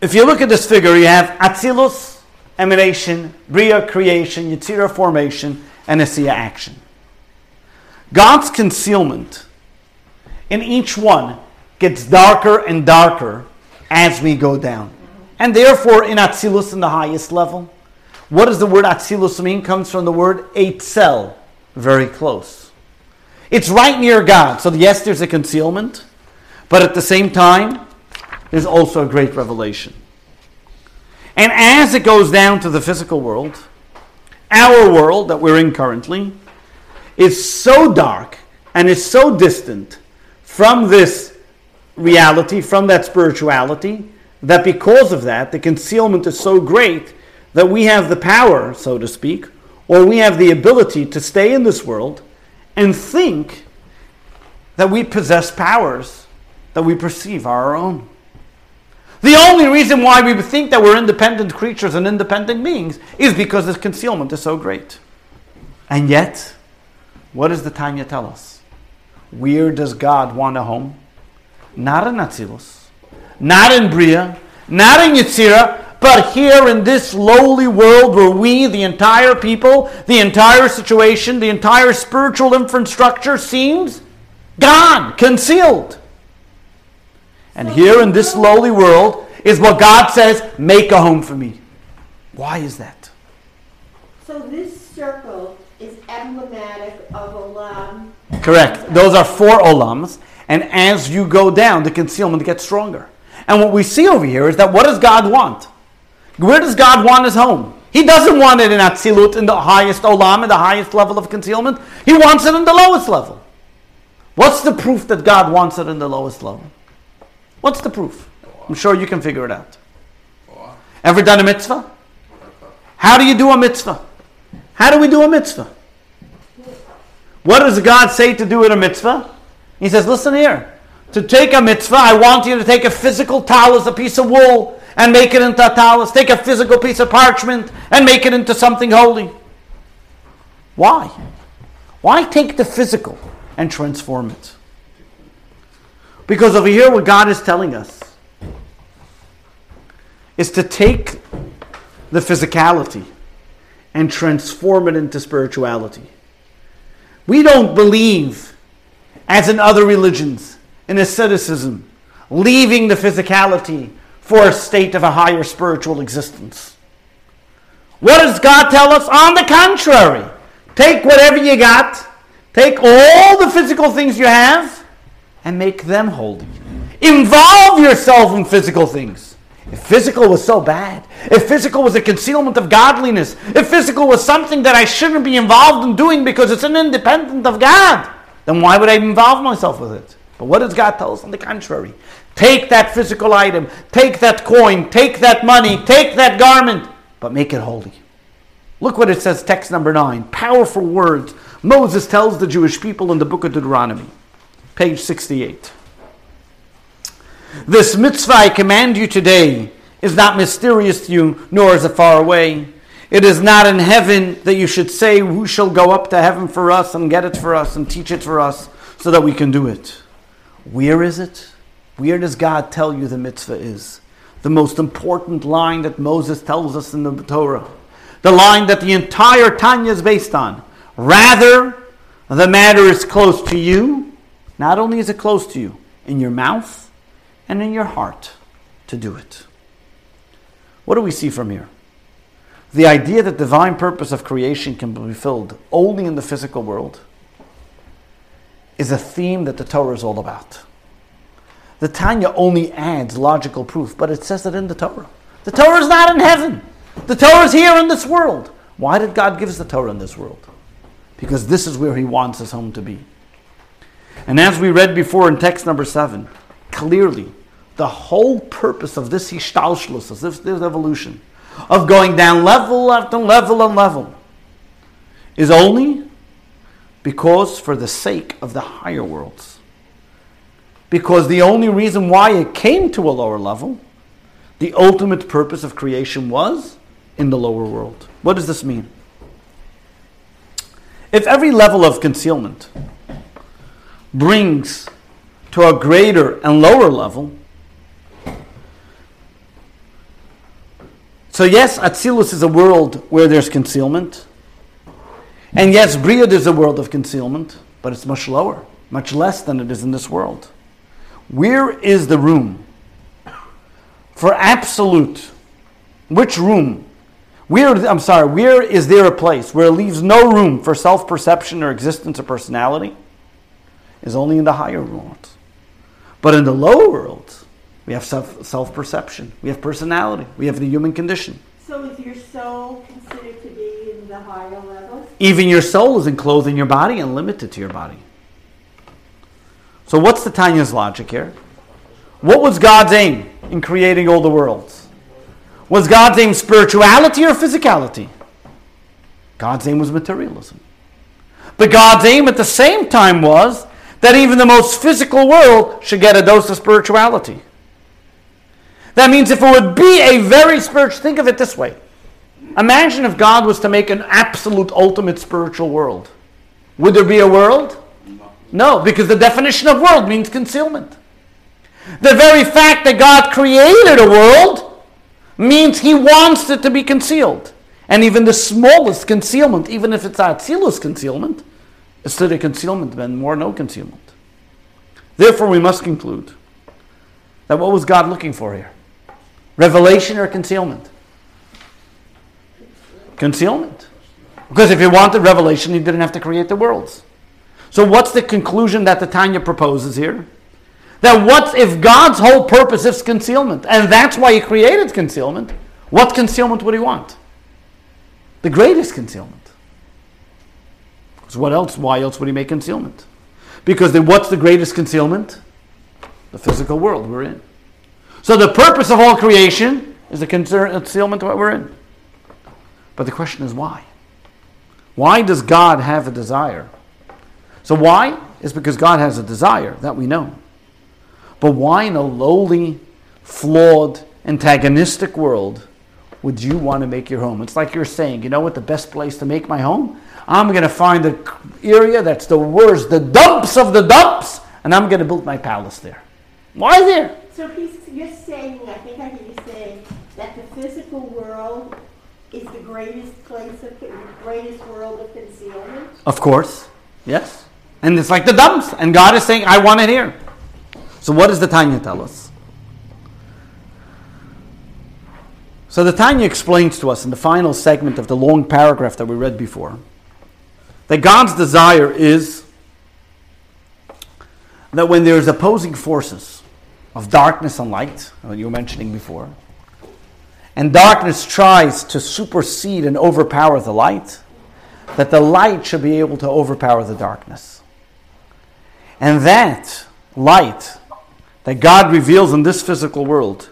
If you look at this figure, you have Atzilus, emanation, Bria, creation, Yetzirah, formation, and Asiya, action. God's concealment in each one gets darker and darker as we go down. And therefore, in Atzilus, in the highest level, what does the word Atzilus mean? Comes from the word Eitzel, very close. It's right near God. So, yes, there's a concealment, but at the same time, there's also a great revelation. And as it goes down to the physical world, our world that we're in currently is so dark and is so distant from this reality, from that spirituality, that because of that, the concealment is so great that we have the power, so to speak, or we have the ability to stay in this world and think that we possess powers that we perceive are our own. The only reason why we think that we're independent creatures and independent beings is because this concealment is so great. And yet, what does the Tanya tell us? Where does God want a home? Not in Atzilus, not in Bria, not in Yetzirah, but here in this lowly world where we, the entire people, the entire situation, the entire spiritual infrastructure seems gone, concealed. And here in this lowly world is what God says make a home for me. Why is that? So this circle is emblematic of Olam. Correct. Those are four olams. And as you go down, the concealment gets stronger. And what we see over here is that what does God want? Where does God want his home? He doesn't want it in Atzilut, in the highest olam, in the highest level of concealment. He wants it in the lowest level. What's the proof that God wants it in the lowest level? What's the proof? I'm sure you can figure it out. Ever done a mitzvah? How do you do a mitzvah? How do we do a mitzvah? What does God say to do in a mitzvah? He says, listen here. To take a mitzvah, I want you to take a physical tallis, a piece of wool, and make it into a tallis. Take a physical piece of parchment and make it into something holy. Why? Why take the physical and transform it? Because over here, what God is telling us is to take the physicality and transform it into spirituality. We don't believe, as in other religions, in asceticism, leaving the physicality for a state of a higher spiritual existence. What does God tell us? On the contrary, take whatever you got, take all the physical things you have, and make them holy. Involve yourself in physical things. If physical was so bad, if physical was a concealment of godliness, if physical was something that I shouldn't be involved in doing because it's an independent of God, then why would I involve myself with it? But what does God tell us? On the contrary, take that physical item, take that coin, take that money, take that garment, but make it holy. Look what it says, text number nine. Powerful words. Moses tells the Jewish people in the book of Deuteronomy, page 68. This mitzvah I command you today is not mysterious to you, nor is it far away. It is not in heaven that you should say, Who shall go up to heaven for us and get it for us and teach it for us so that we can do it? Where is it? Where does God tell you the mitzvah is? The most important line that Moses tells us in the Torah. The line that the entire Tanya is based on. Rather, the matter is close to you. Not only is it close to you, in your mouth, and in your heart to do it. What do we see from here? The idea that divine purpose of creation can be fulfilled only in the physical world is a theme that the Torah is all about. The Tanya only adds logical proof, but it says it in the Torah. The Torah is not in heaven. The Torah is here in this world. Why did God give us the Torah in this world? Because this is where He wants His home to be. And as we read before in text number seven, clearly the whole purpose of this hishtalshlus, this, this evolution, of going down level after level and level, is only because for the sake of the higher worlds. Because the only reason why it came to a lower level, the ultimate purpose of creation was in the lower world. What does this mean? If every level of concealment brings to a greater and lower level, So yes, Atzilus is a world where there's concealment. And yes, Bria is a world of concealment, but it's much lower, much less than it is in this world. Where is the room for absolute? Which room? Where, I'm sorry, where is there a place where it leaves no room for self perception or existence or personality? Is only in the higher worlds. But in the lower worlds, we have self self perception. We have personality. We have the human condition. So is your soul considered to be in the higher levels? Even your soul is enclosed in your body and limited to your body. So what's the Tanya's logic here? What was God's aim in creating all the worlds? Was God's aim spirituality or physicality? God's aim was materialism. But God's aim at the same time was that even the most physical world should get a dose of spirituality. That means if it would be a very spiritual, think of it this way. Imagine if God was to make an absolute ultimate spiritual world. Would there be a world? No, because the definition of world means concealment. The very fact that God created a world means he wants it to be concealed. And even the smallest concealment, even if it's Atzilus concealment, is still a concealment than more no concealment. Therefore, we must conclude that what was God looking for here? Revelation or concealment? Concealment. Because if he wanted revelation, he didn't have to create the worlds. So, what's the conclusion that the Tanya proposes here? That what if God's whole purpose is concealment, and that's why he created concealment, what concealment would he want? The greatest concealment. Because what else? Why else would he make concealment? Because then what's the greatest concealment? The physical world we're in. So the purpose of all creation is the concealment of what we're in. But the question is why? Why does God have a desire? So why? Is because God has a desire that we know. But why in a lowly, flawed, antagonistic world would you want to make your home? It's like you're saying, you know what the best place to make my home? I'm going to find the area that's the worst, the dumps of the dumps, and I'm going to build my palace there. Why there? So he's, you're saying, I think I hear you saying, that the physical world is the greatest place of, the greatest world of concealment? Of course, yes. And it's like the dumps, and God is saying, I want it here. So what does the Tanya tell us? So the Tanya explains to us in the final segment of the long paragraph that we read before that God's desire is that when there's opposing forces, of darkness and light, what you were mentioning before, and darkness tries to supersede and overpower the light, that the light should be able to overpower the darkness. And that light that God reveals in this physical world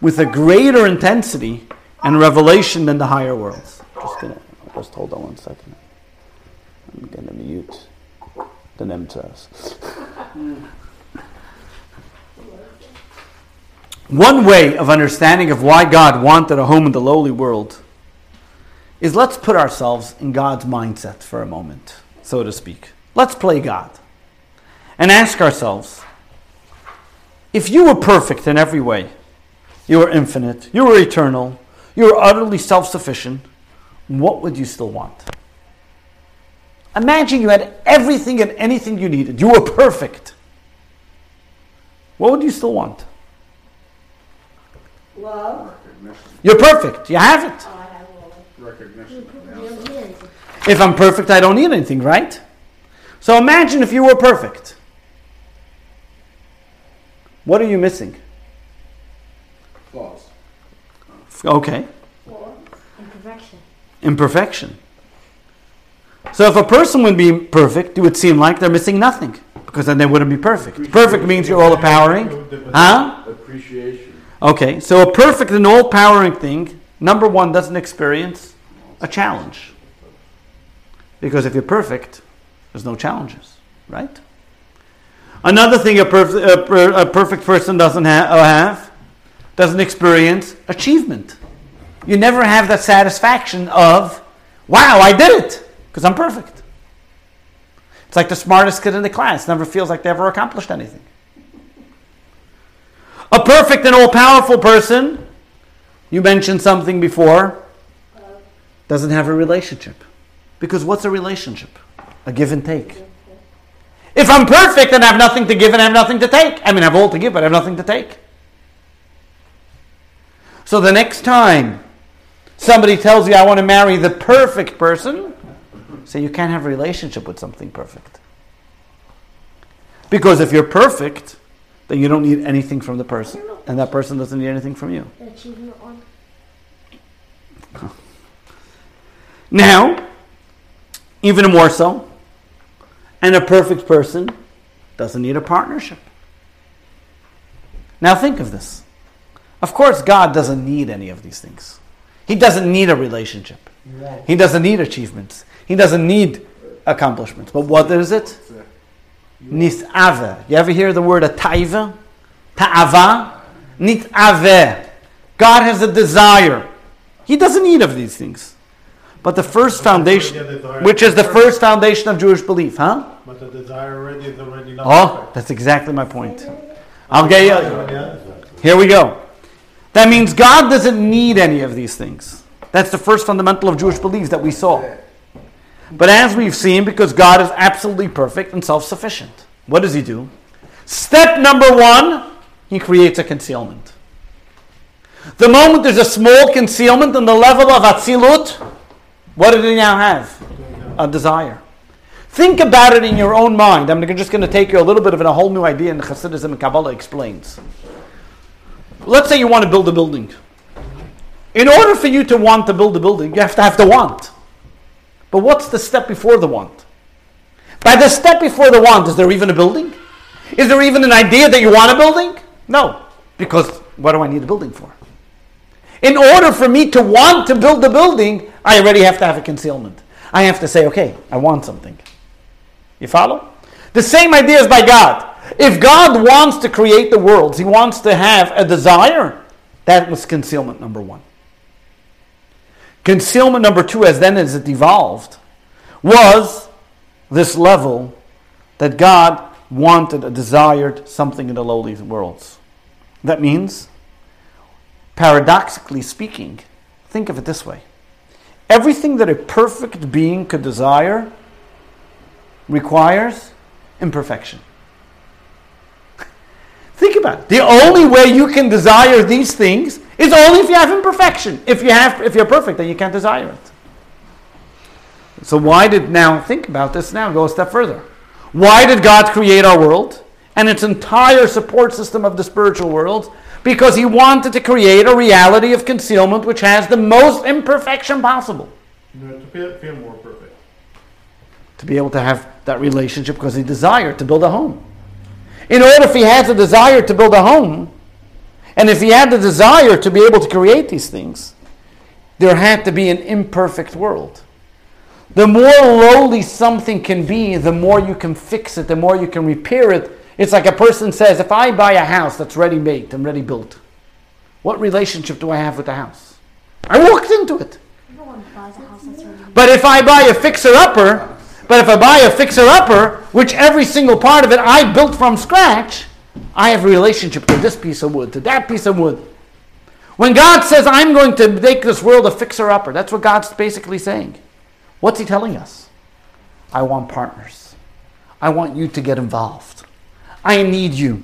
with a greater intensity and revelation than the higher worlds. Just gonna just hold on one second. I'm gonna mute the Nemtsas. (laughs) One way of understanding of why God wanted a home in the lowly world is let's put ourselves in God's mindset for a moment, so to speak. Let's play God and ask ourselves if you were perfect in every way, you were infinite, you were eternal, you were utterly self sufficient, what would you still want? Imagine you had everything and anything you needed. You were perfect. What would you still want? Love. Recognition. You're perfect. You have it. I have all of Recognition. You Yeah. don't need anything. If I'm perfect, I don't need anything, right? So imagine if you were perfect. What are you missing? Flaws. Okay, Imperfection. imperfection. So if a person would be perfect, it would seem like they're missing nothing because then they wouldn't be perfect. Perfect means you're all empowering. Huh? Appreciation. Okay, so a perfect and all powering thing, number one, doesn't experience a challenge. Because if you're perfect, there's no challenges, right? Another thing a, perf- a, per- a perfect person doesn't ha- uh, have, doesn't experience achievement. You never have that satisfaction of, wow, I did it, because I'm perfect. It's like the smartest kid in the class never feels like they ever accomplished anything. A perfect and all powerful person, you mentioned something before, doesn't have a relationship. Because what's a relationship? A give and take. If I'm perfect and I have nothing to give and I have nothing to take, I mean, I have all to give, but I have nothing to take. So the next time somebody tells you, I want to marry the perfect person, say you can't have a relationship with something perfect. Because if you're perfect, then you don't need anything from the person, and that person doesn't need anything from you. The achievement one. Now, even more so, and a perfect person doesn't need a partnership. Now, think of this. Of course, God doesn't need any of these things. He doesn't need a relationship. He doesn't need achievements. He doesn't need accomplishments. But what is it? Nis'ave. You ever hear the word a taiva? Ta'ava? Nit'ave. God has a desire. He doesn't need of these things. But the first foundation, which is the first foundation of Jewish belief, huh? But the desire already is already not Oh, that's exactly my point. I'll get you. Here we go. That means God doesn't need any of these things. That's the first fundamental of Jewish beliefs that we saw. But as we've seen, because God is absolutely perfect and self sufficient, what does He do? Step number one, He creates a concealment. The moment there's a small concealment on the level of Atzilut, what do they now have? A desire. Think about it in your own mind. I'm just going to take you a little bit of a whole new idea, and Hasidism and Kabbalah explains. Let's say you want to build a building. In order for you to want to build a building, you have to have the want. But what's the step before the want? By the step before the want, is there even a building? Is there even an idea that you want a building? No. Because what do I need a building for? In order for me to want to build the building, I already have to have a concealment. I have to say, okay, I want something. You follow? The same idea is by God. If God wants to create the worlds, He wants to have a desire, that was concealment number one. Concealment number two, as then as it evolved, was this level that God wanted, a desired something in the lowly worlds. That means, paradoxically speaking, think of it this way everything that a perfect being could desire requires imperfection. (laughs) Think about it. The only way you can desire these things is only if you have imperfection. If you have if you're perfect, then you can't desire it. So why did now think about this now, go a step further. Why did God create our world and its entire support system of the spiritual world Because he wanted to create a reality of concealment which has the most imperfection possible. Know, to feel more perfect. To be able to have that relationship because he desired to build a home. In order, if he has a desire to build a home, and if he had the desire to be able to create these things, there had to be an imperfect world. The more lowly something can be, the more you can fix it, the more you can repair it. It's like a person says, if I buy a house that's ready made and ready built, what relationship do I have with the house? I walked into it. But if I buy a fixer upper, but if I buy a fixer upper, which every single part of it I built from scratch, I have a relationship to this piece of wood, to that piece of wood. When God says, I'm going to make this world a fixer upper, that's what God's basically saying. What's He telling us? I want partners. I want you to get involved. I need you.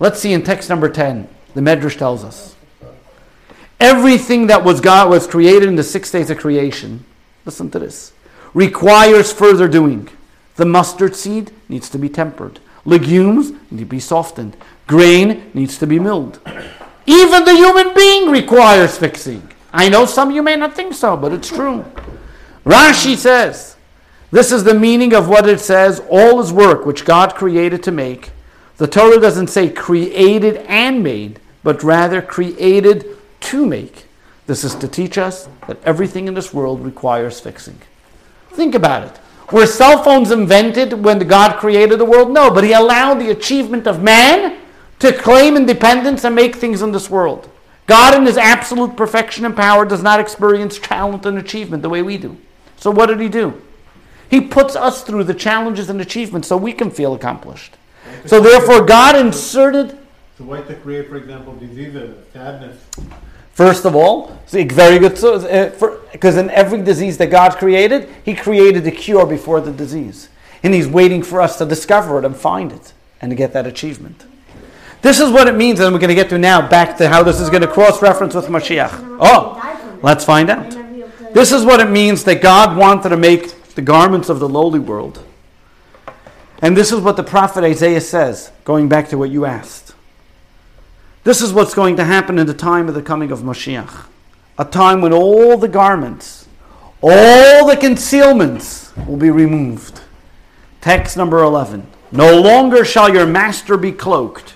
Let's see in text number 10, the Medrash tells us. Everything that was God was created in the six days of creation. Listen to this. Requires further doing. The mustard seed needs to be tempered. Legumes need to be softened. Grain needs to be milled. Even the human being requires fixing. I know some of you may not think so, but it's true. Rashi says, this is the meaning of what it says all his work which God created to make. The Torah doesn't say created and made, but rather created to make. This is to teach us that everything in this world requires fixing. Think about it. Were cell phones invented when God created the world? No, but He allowed the achievement of man to claim independence and make things in this world. God, in His absolute perfection and power, does not experience talent and achievement the way we do. So, what did He do? He puts us through the challenges and achievements so we can feel accomplished. So, therefore, God inserted So why to create, for example, diseases, sadness? First of all, very good. Because uh, in every disease that God created, He created a cure before the disease. And He's waiting for us to discover it and find it and to get that achievement. This is what it means, and we're going to get to now back to how this is going to cross reference with Mashiach. Oh, let's find out. This is what it means that God wanted to make the garments of the lowly world. And this is what the prophet Isaiah says, going back to what you asked. This is what's going to happen in the time of the coming of Mashiach. A time when all the garments, all the concealments will be removed. Text number 11. No longer shall your master be cloaked,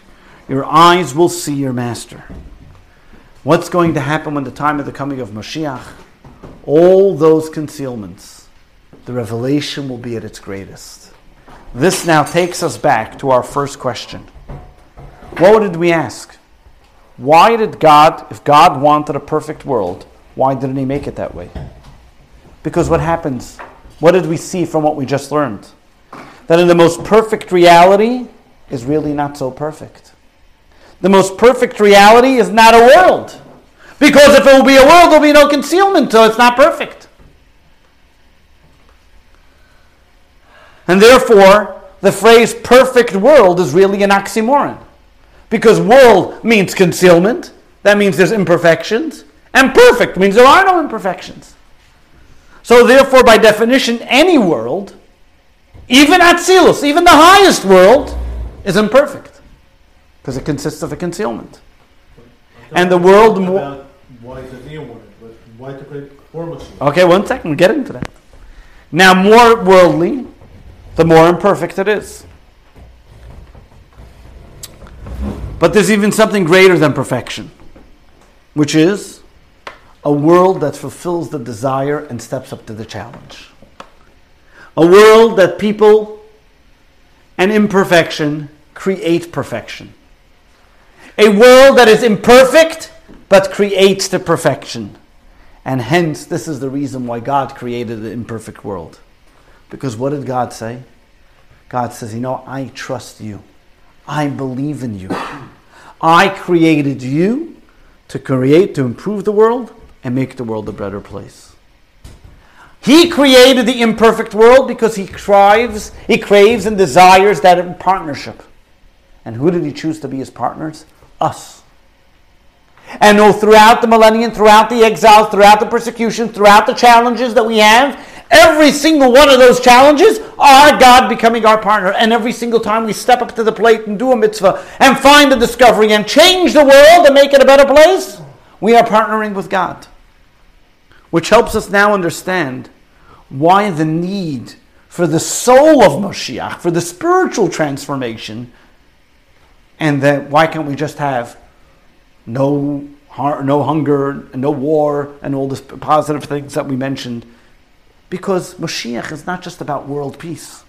your eyes will see your master. What's going to happen when the time of the coming of Mashiach? All those concealments, the revelation will be at its greatest. This now takes us back to our first question. What did we ask? Why did God, if God wanted a perfect world, why didn't He make it that way? Because what happens? What did we see from what we just learned? That in the most perfect reality is really not so perfect. The most perfect reality is not a world. Because if it will be a world, there will be no concealment, so it's not perfect. And therefore, the phrase perfect world is really an oxymoron. Because world means concealment, that means there's imperfections, and perfect means there are no imperfections. So, therefore, by definition, any world, even Atzilus, even the highest world, is imperfect because it consists of a concealment. And the world mo- About why want it, but why to create? Okay, one second, we'll get into that. Now, more worldly, the more imperfect it is. But there's even something greater than perfection, which is a world that fulfills the desire and steps up to the challenge. A world that people and imperfection create perfection. A world that is imperfect but creates the perfection. And hence, this is the reason why God created the imperfect world. Because what did God say? God says, You know, I trust you. I believe in you. I created you to create, to improve the world and make the world a better place. He created the imperfect world because he craves, he craves and desires that partnership. And who did he choose to be his partners? Us. And oh, throughout the millennium, throughout the exiles, throughout the persecution, throughout the challenges that we have, Every single one of those challenges are God becoming our partner. And every single time we step up to the plate and do a mitzvah and find a discovery and change the world and make it a better place, we are partnering with God. Which helps us now understand why the need for the soul of Moshiach, for the spiritual transformation, and then why can't we just have no, no hunger, and no war, and all the positive things that we mentioned? Because Moshiach is not just about world peace.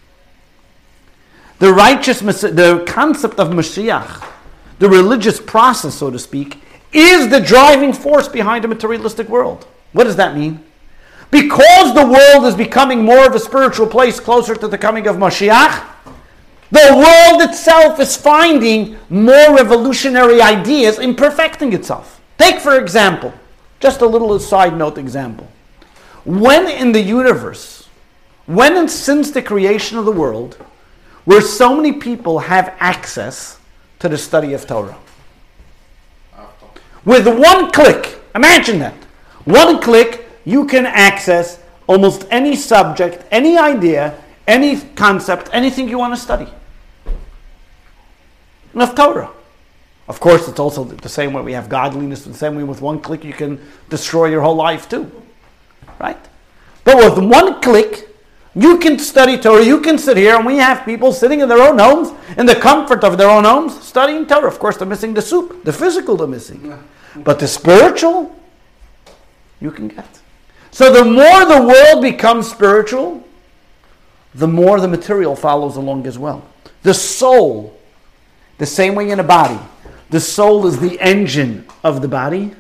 The righteous, the concept of Mashiach, the religious process, so to speak, is the driving force behind a materialistic world. What does that mean? Because the world is becoming more of a spiritual place closer to the coming of Mashiach, the world itself is finding more revolutionary ideas in perfecting itself. Take, for example, just a little side note example. When in the universe, when and since the creation of the world, where so many people have access to the study of Torah? With one click, imagine that. One click, you can access almost any subject, any idea, any concept, anything you want to study. Of Torah. Of course, it's also the same way we have godliness, the same way with one click you can destroy your whole life too. Right? But with one click, you can study Torah, you can sit here, and we have people sitting in their own homes, in the comfort of their own homes, studying Torah. Of course, they're missing the soup, the physical they're missing. But the spiritual, you can get. So the more the world becomes spiritual, the more the material follows along as well. The soul, the same way in a body, the soul is the engine of the body,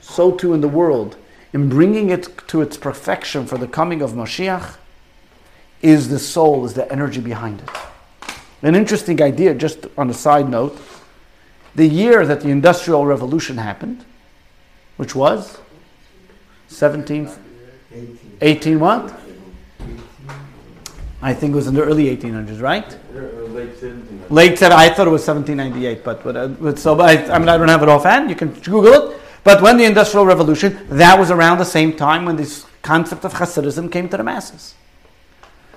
so too in the world in bringing it to its perfection for the coming of Mashiach is the soul, is the energy behind it. An interesting idea, just on a side note, the year that the Industrial Revolution happened, which was 17, 18 what? I think it was in the early 1800s, right? Late 1700s. Late 7, I thought it was 1798, but, but, uh, but so I, I mean I don't have it offhand. You can Google it. But when the Industrial Revolution, that was around the same time when this concept of Hasidism came to the masses.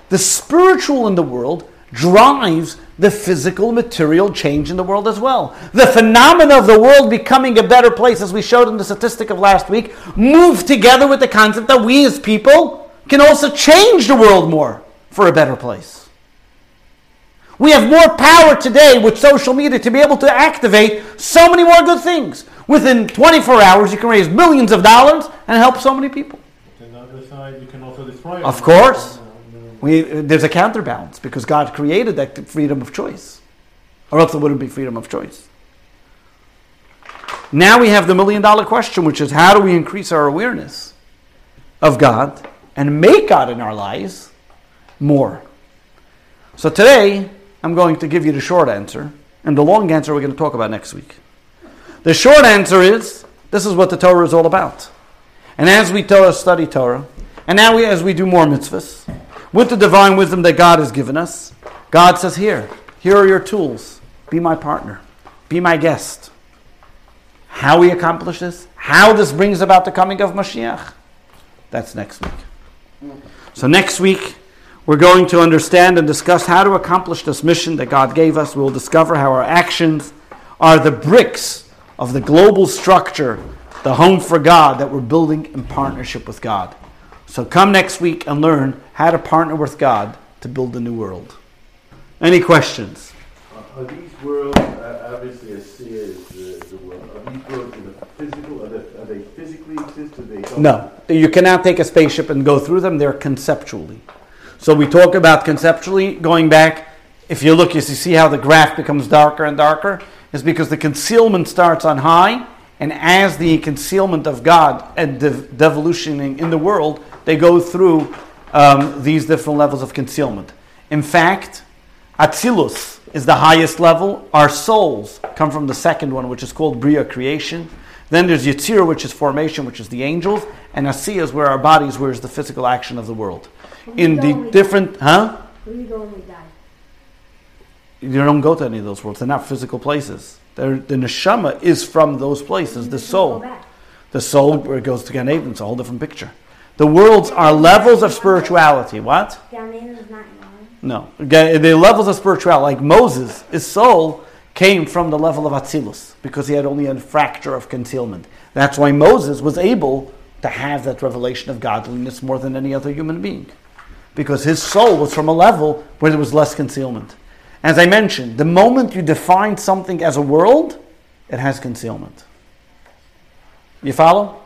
The spiritual in the world drives the physical, material change in the world as well. The phenomena of the world becoming a better place, as we showed in the statistic of last week, move together with the concept that we as people can also change the world more for a better place. We have more power today with social media to be able to activate so many more good things. Within 24 hours, you can raise millions of dollars and help so many people. On the other side, you can also destroy Of course. We, there's a counterbalance because God created that freedom of choice, or else it wouldn't be freedom of choice. Now we have the million dollar question, which is how do we increase our awareness of God and make God in our lives more? So today, I'm going to give you the short answer, and the long answer we're going to talk about next week. The short answer is this is what the Torah is all about. And as we Torah study Torah, and now we, as we do more mitzvahs, with the divine wisdom that God has given us, God says, Here, here are your tools. Be my partner, be my guest. How we accomplish this, how this brings about the coming of Mashiach, that's next week. So, next week, we're going to understand and discuss how to accomplish this mission that God gave us. We'll discover how our actions are the bricks of the global structure, the home for God that we're building in partnership with God. So come next week and learn how to partner with God to build a new world. Any questions? Are these worlds, uh, obviously I see it as the, the world, are these worlds in the physical, are they, are they physically exist? Or they? No. You cannot take a spaceship and go through them. They're conceptually. So we talk about conceptually going back. If you look, you see how the graph becomes darker and darker. Is because the concealment starts on high, and as the concealment of God and dev- devolutioning in the world, they go through um, these different levels of concealment. In fact, Atzilus is the highest level. Our souls come from the second one, which is called Bria creation. Then there's Yitzir, which is formation, which is the angels, and Asiya is where our bodies, where is the physical action of the world. In the different, huh? We don't die. You don't go to any of those worlds. They're not physical places. They're, the neshama is from those places. The soul, the soul where it goes to Gan Eden. It's a whole different picture. The worlds are levels of spirituality. What? Gan Eden is not. No. The levels of spirituality, like Moses, his soul came from the level of Atzilus because he had only a fracture of concealment. That's why Moses was able to have that revelation of godliness more than any other human being because his soul was from a level where there was less concealment. As I mentioned, the moment you define something as a world, it has concealment. You follow?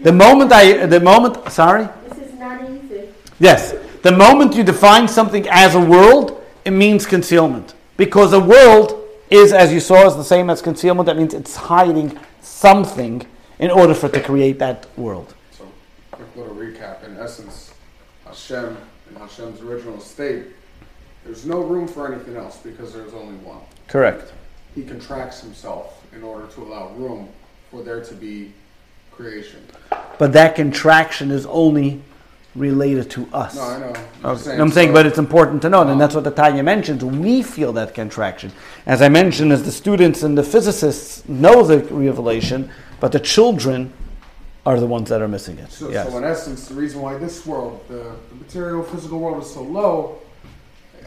The moment I, the moment, sorry? This is not easy. Yes. The moment you define something as a world, it means concealment. Because a world is, as you saw, is the same as concealment. That means it's hiding something in order for it to create that world. So, quick little recap. In essence, Hashem, in Hashem's original state, there's no room for anything else because there's only one. Correct. He contracts himself in order to allow room for there to be creation. But that contraction is only related to us. No, I know. I'm, Okay. saying, I'm saying, so- but it's important to note, and uh-huh. that's what the Tanya mentions. We feel that contraction. As I mentioned, as the students and the physicists know the revelation, but the children are the ones that are missing it. So, yes. so in essence, the reason why this world, the, the material physical world, is so low,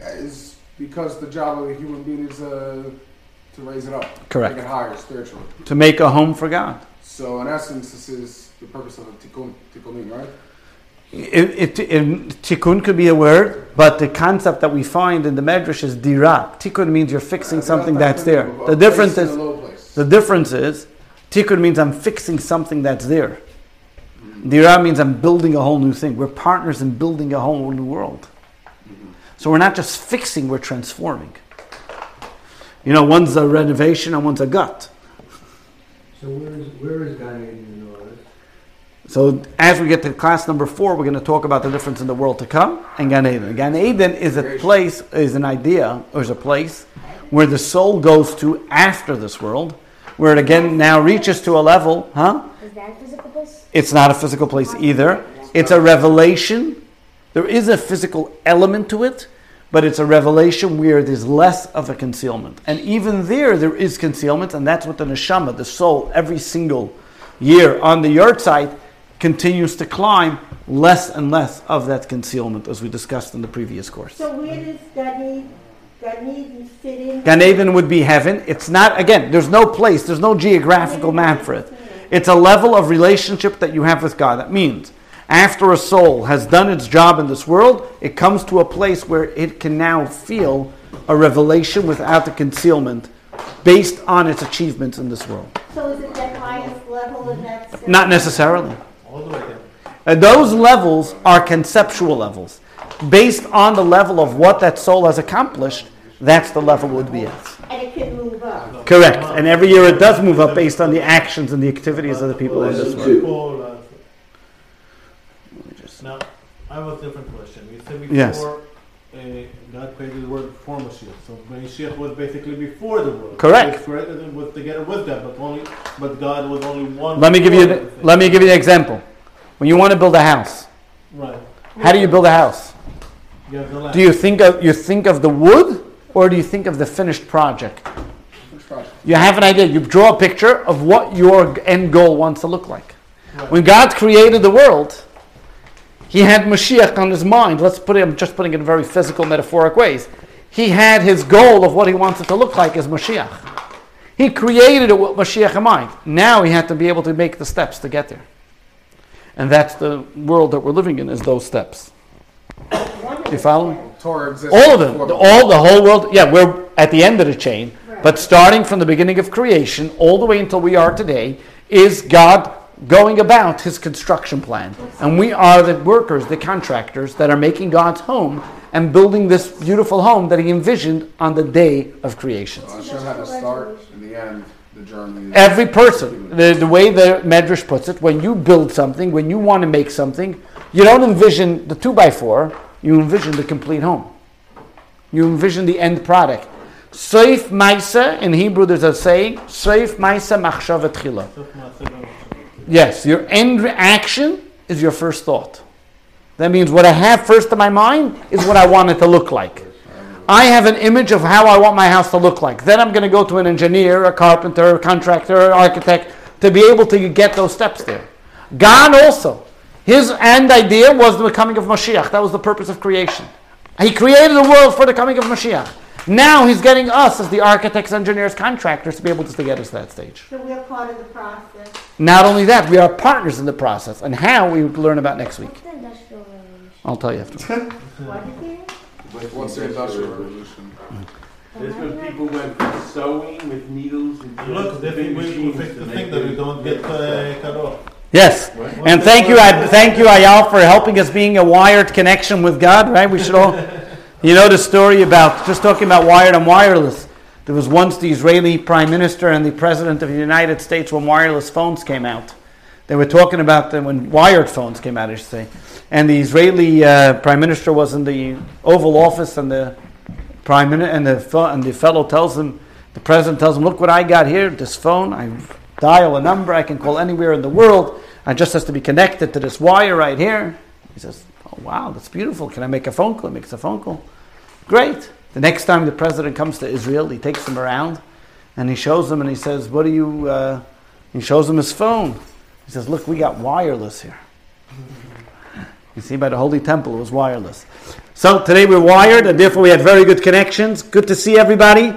is because the job of a human being is uh, to raise it up, Correct. make it higher spiritually. to make a home for God. So in essence, this is the purpose of a tikkun, tikkunim, right? It, it, it, tikkun could be a word, but the concept that we find in the Medrash is dira. Tikkun means you're fixing Uh, something that's there. The difference is a low place. the difference is tikkun means I'm fixing something that's there. Dira means I'm building a whole new thing. We're partners in building a whole new world. So we're not just fixing, we're transforming. You know, one's a renovation and one's a gut. So where is, where is Gan Eden in all this? So as we get to class number four, we're going to talk about the difference in the world to come and Gan Eden. Gan Eden is a place, is an idea, or is a place where the soul goes to after this world, where it again now reaches to a level, huh? Is that a physical place? It's not a physical place either. It's a revelation. There is a physical element to it, but it's a revelation where there's less of a concealment. And even there, there is concealment, and that's what the neshama, the soul, every single year on the yahrzeit continues to climb less and less of that concealment, as we discussed in the previous course. So where does Gan Eden, Gan Eden fit in? Gan Eden would be heaven. It's not, again, there's no place, there's no geographical map for it. It's a level of relationship that you have with God. That means after a soul has done its job in this world, it comes to a place where it can now feel a revelation without the concealment based on its achievements in this world. So is it that highest level and that's? Not necessarily. All the way down. Uh, those levels are conceptual levels. Based on the level of what that soul has accomplished, that's the level it would be at. And it can move up. Correct. And every year it does move up based on the actions and the activities of the people in this world. Two. People, Now, I have a different question. You said Yes. before uh, God created the world before Mashiach, so Mashiach was basically before the world. Correct. He was created with together with God, but only, but God was only one. Let me give you the, let me give you an example. When you want to build a house, Right. how do you build a house? You have the land. Do you think of you think of the wood or do you think of the finished project? Project? You have an idea. You draw a picture of what your end goal wants to look like. Right. When God created the world, He had Mashiach on His mind. Let's put it. I'm just putting it in very physical, metaphoric ways. He had His goal of what He wants it to look like as Mashiach. He created it with Mashiach in mind. Now He had to be able to make the steps to get there. And that's the world that we're living in. Is those steps? You follow? Torah exists. All of them, the- all the whole world. Yeah, we're at the end of the chain, but starting from the beginning of creation all the way until we are today, is God going about His construction plan, and we are the workers, the contractors that are making God's home and building this beautiful home that He envisioned on the day of creation. So Hashem had to start, in the end, the Every person, the, the way the Medrash puts it, when you build something, when you want to make something, you don't envision the two by four, you envision the complete home. You envision the end product. Seif Maisa, in Hebrew there's a saying, Seif Maisa Machshav Tchila. Yes, your end reaction is your first thought. That means what I have first in my mind is what I want it to look like. I have an image of how I want my house to look like. Then I'm going to go to an engineer, a carpenter, a contractor, an architect to be able to get those steps there. God also, His end idea was the coming of Mashiach. That was the purpose of creation. He created the world for the coming of Mashiach. Now he's getting us as the architects, engineers, contractors to be able to get us to that stage. So we're part of the process. Not only that, we are partners in the process. And how we will learn about next week. What's the industrial revolution? I'll tell you after. (laughs) What is it? What's the industrial revolution? That's when people went from sewing with needles and Look, they big think we we machines fix to the thing that we don't get uh, cut off. Yes. And thank you, I, thank you, Ayal, for helping us being a wired connection with God, right? We should all, you know, the story about, just talking about wired and wireless. There was once the Israeli prime minister and the president of the United States when wireless phones came out. They were talking about them when wired phones came out, I should say. And the Israeli uh, prime minister was in the Oval Office, and the prime minister and the and the fellow tells him, the president tells him, "Look what I got here. This phone. I dial a number. I can call anywhere in the world. I just has to be connected to this wire right here." He says, "Oh wow, that's beautiful. Can I make a phone call?" He makes a phone call. Great. The next time the president comes to Israel, he takes him around, and he shows him, and he says, "What do you?" Uh, he shows him his phone. He says, "Look, we got wireless here." (laughs) You see, by the Holy Temple, it was wireless. So today we're wired, and therefore we had very good connections. Good to see everybody.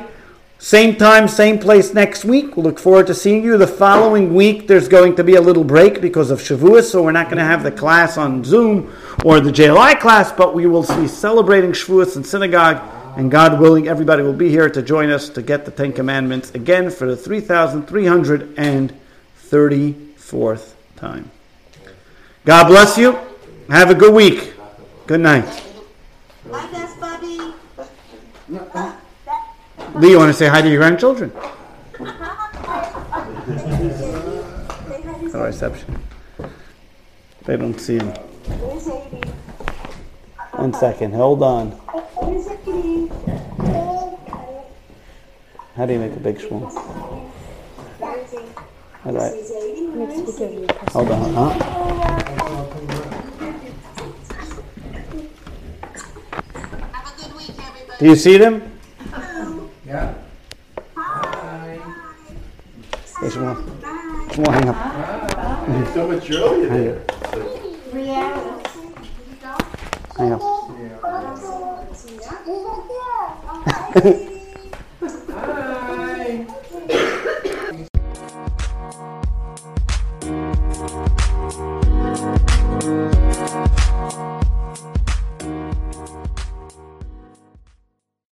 Same time, same place next week. We look forward to seeing you. The following week, there's going to be a little break because of Shavuos, so we're not going to have the class on Zoom or the JLI class, but we will be celebrating Shavuos in synagogue. And God willing, everybody will be here to join us to get the Ten Commandments again for the 3,334th time. God bless you. Have a good week. Good night. Hi, Best Buddy. Lee, you want to say hi to your grandchildren? (laughs) No reception. They don't see him. One second. Hold on. How do you make a big he? All right. Is Amy? Where is he? Hold on. Huh? Have a good week, everybody. Do you see them? Yeah. Hey, Shmuel. Shmuel, hang up. So much earlier there. hours. Hang up. Yeah. (laughs)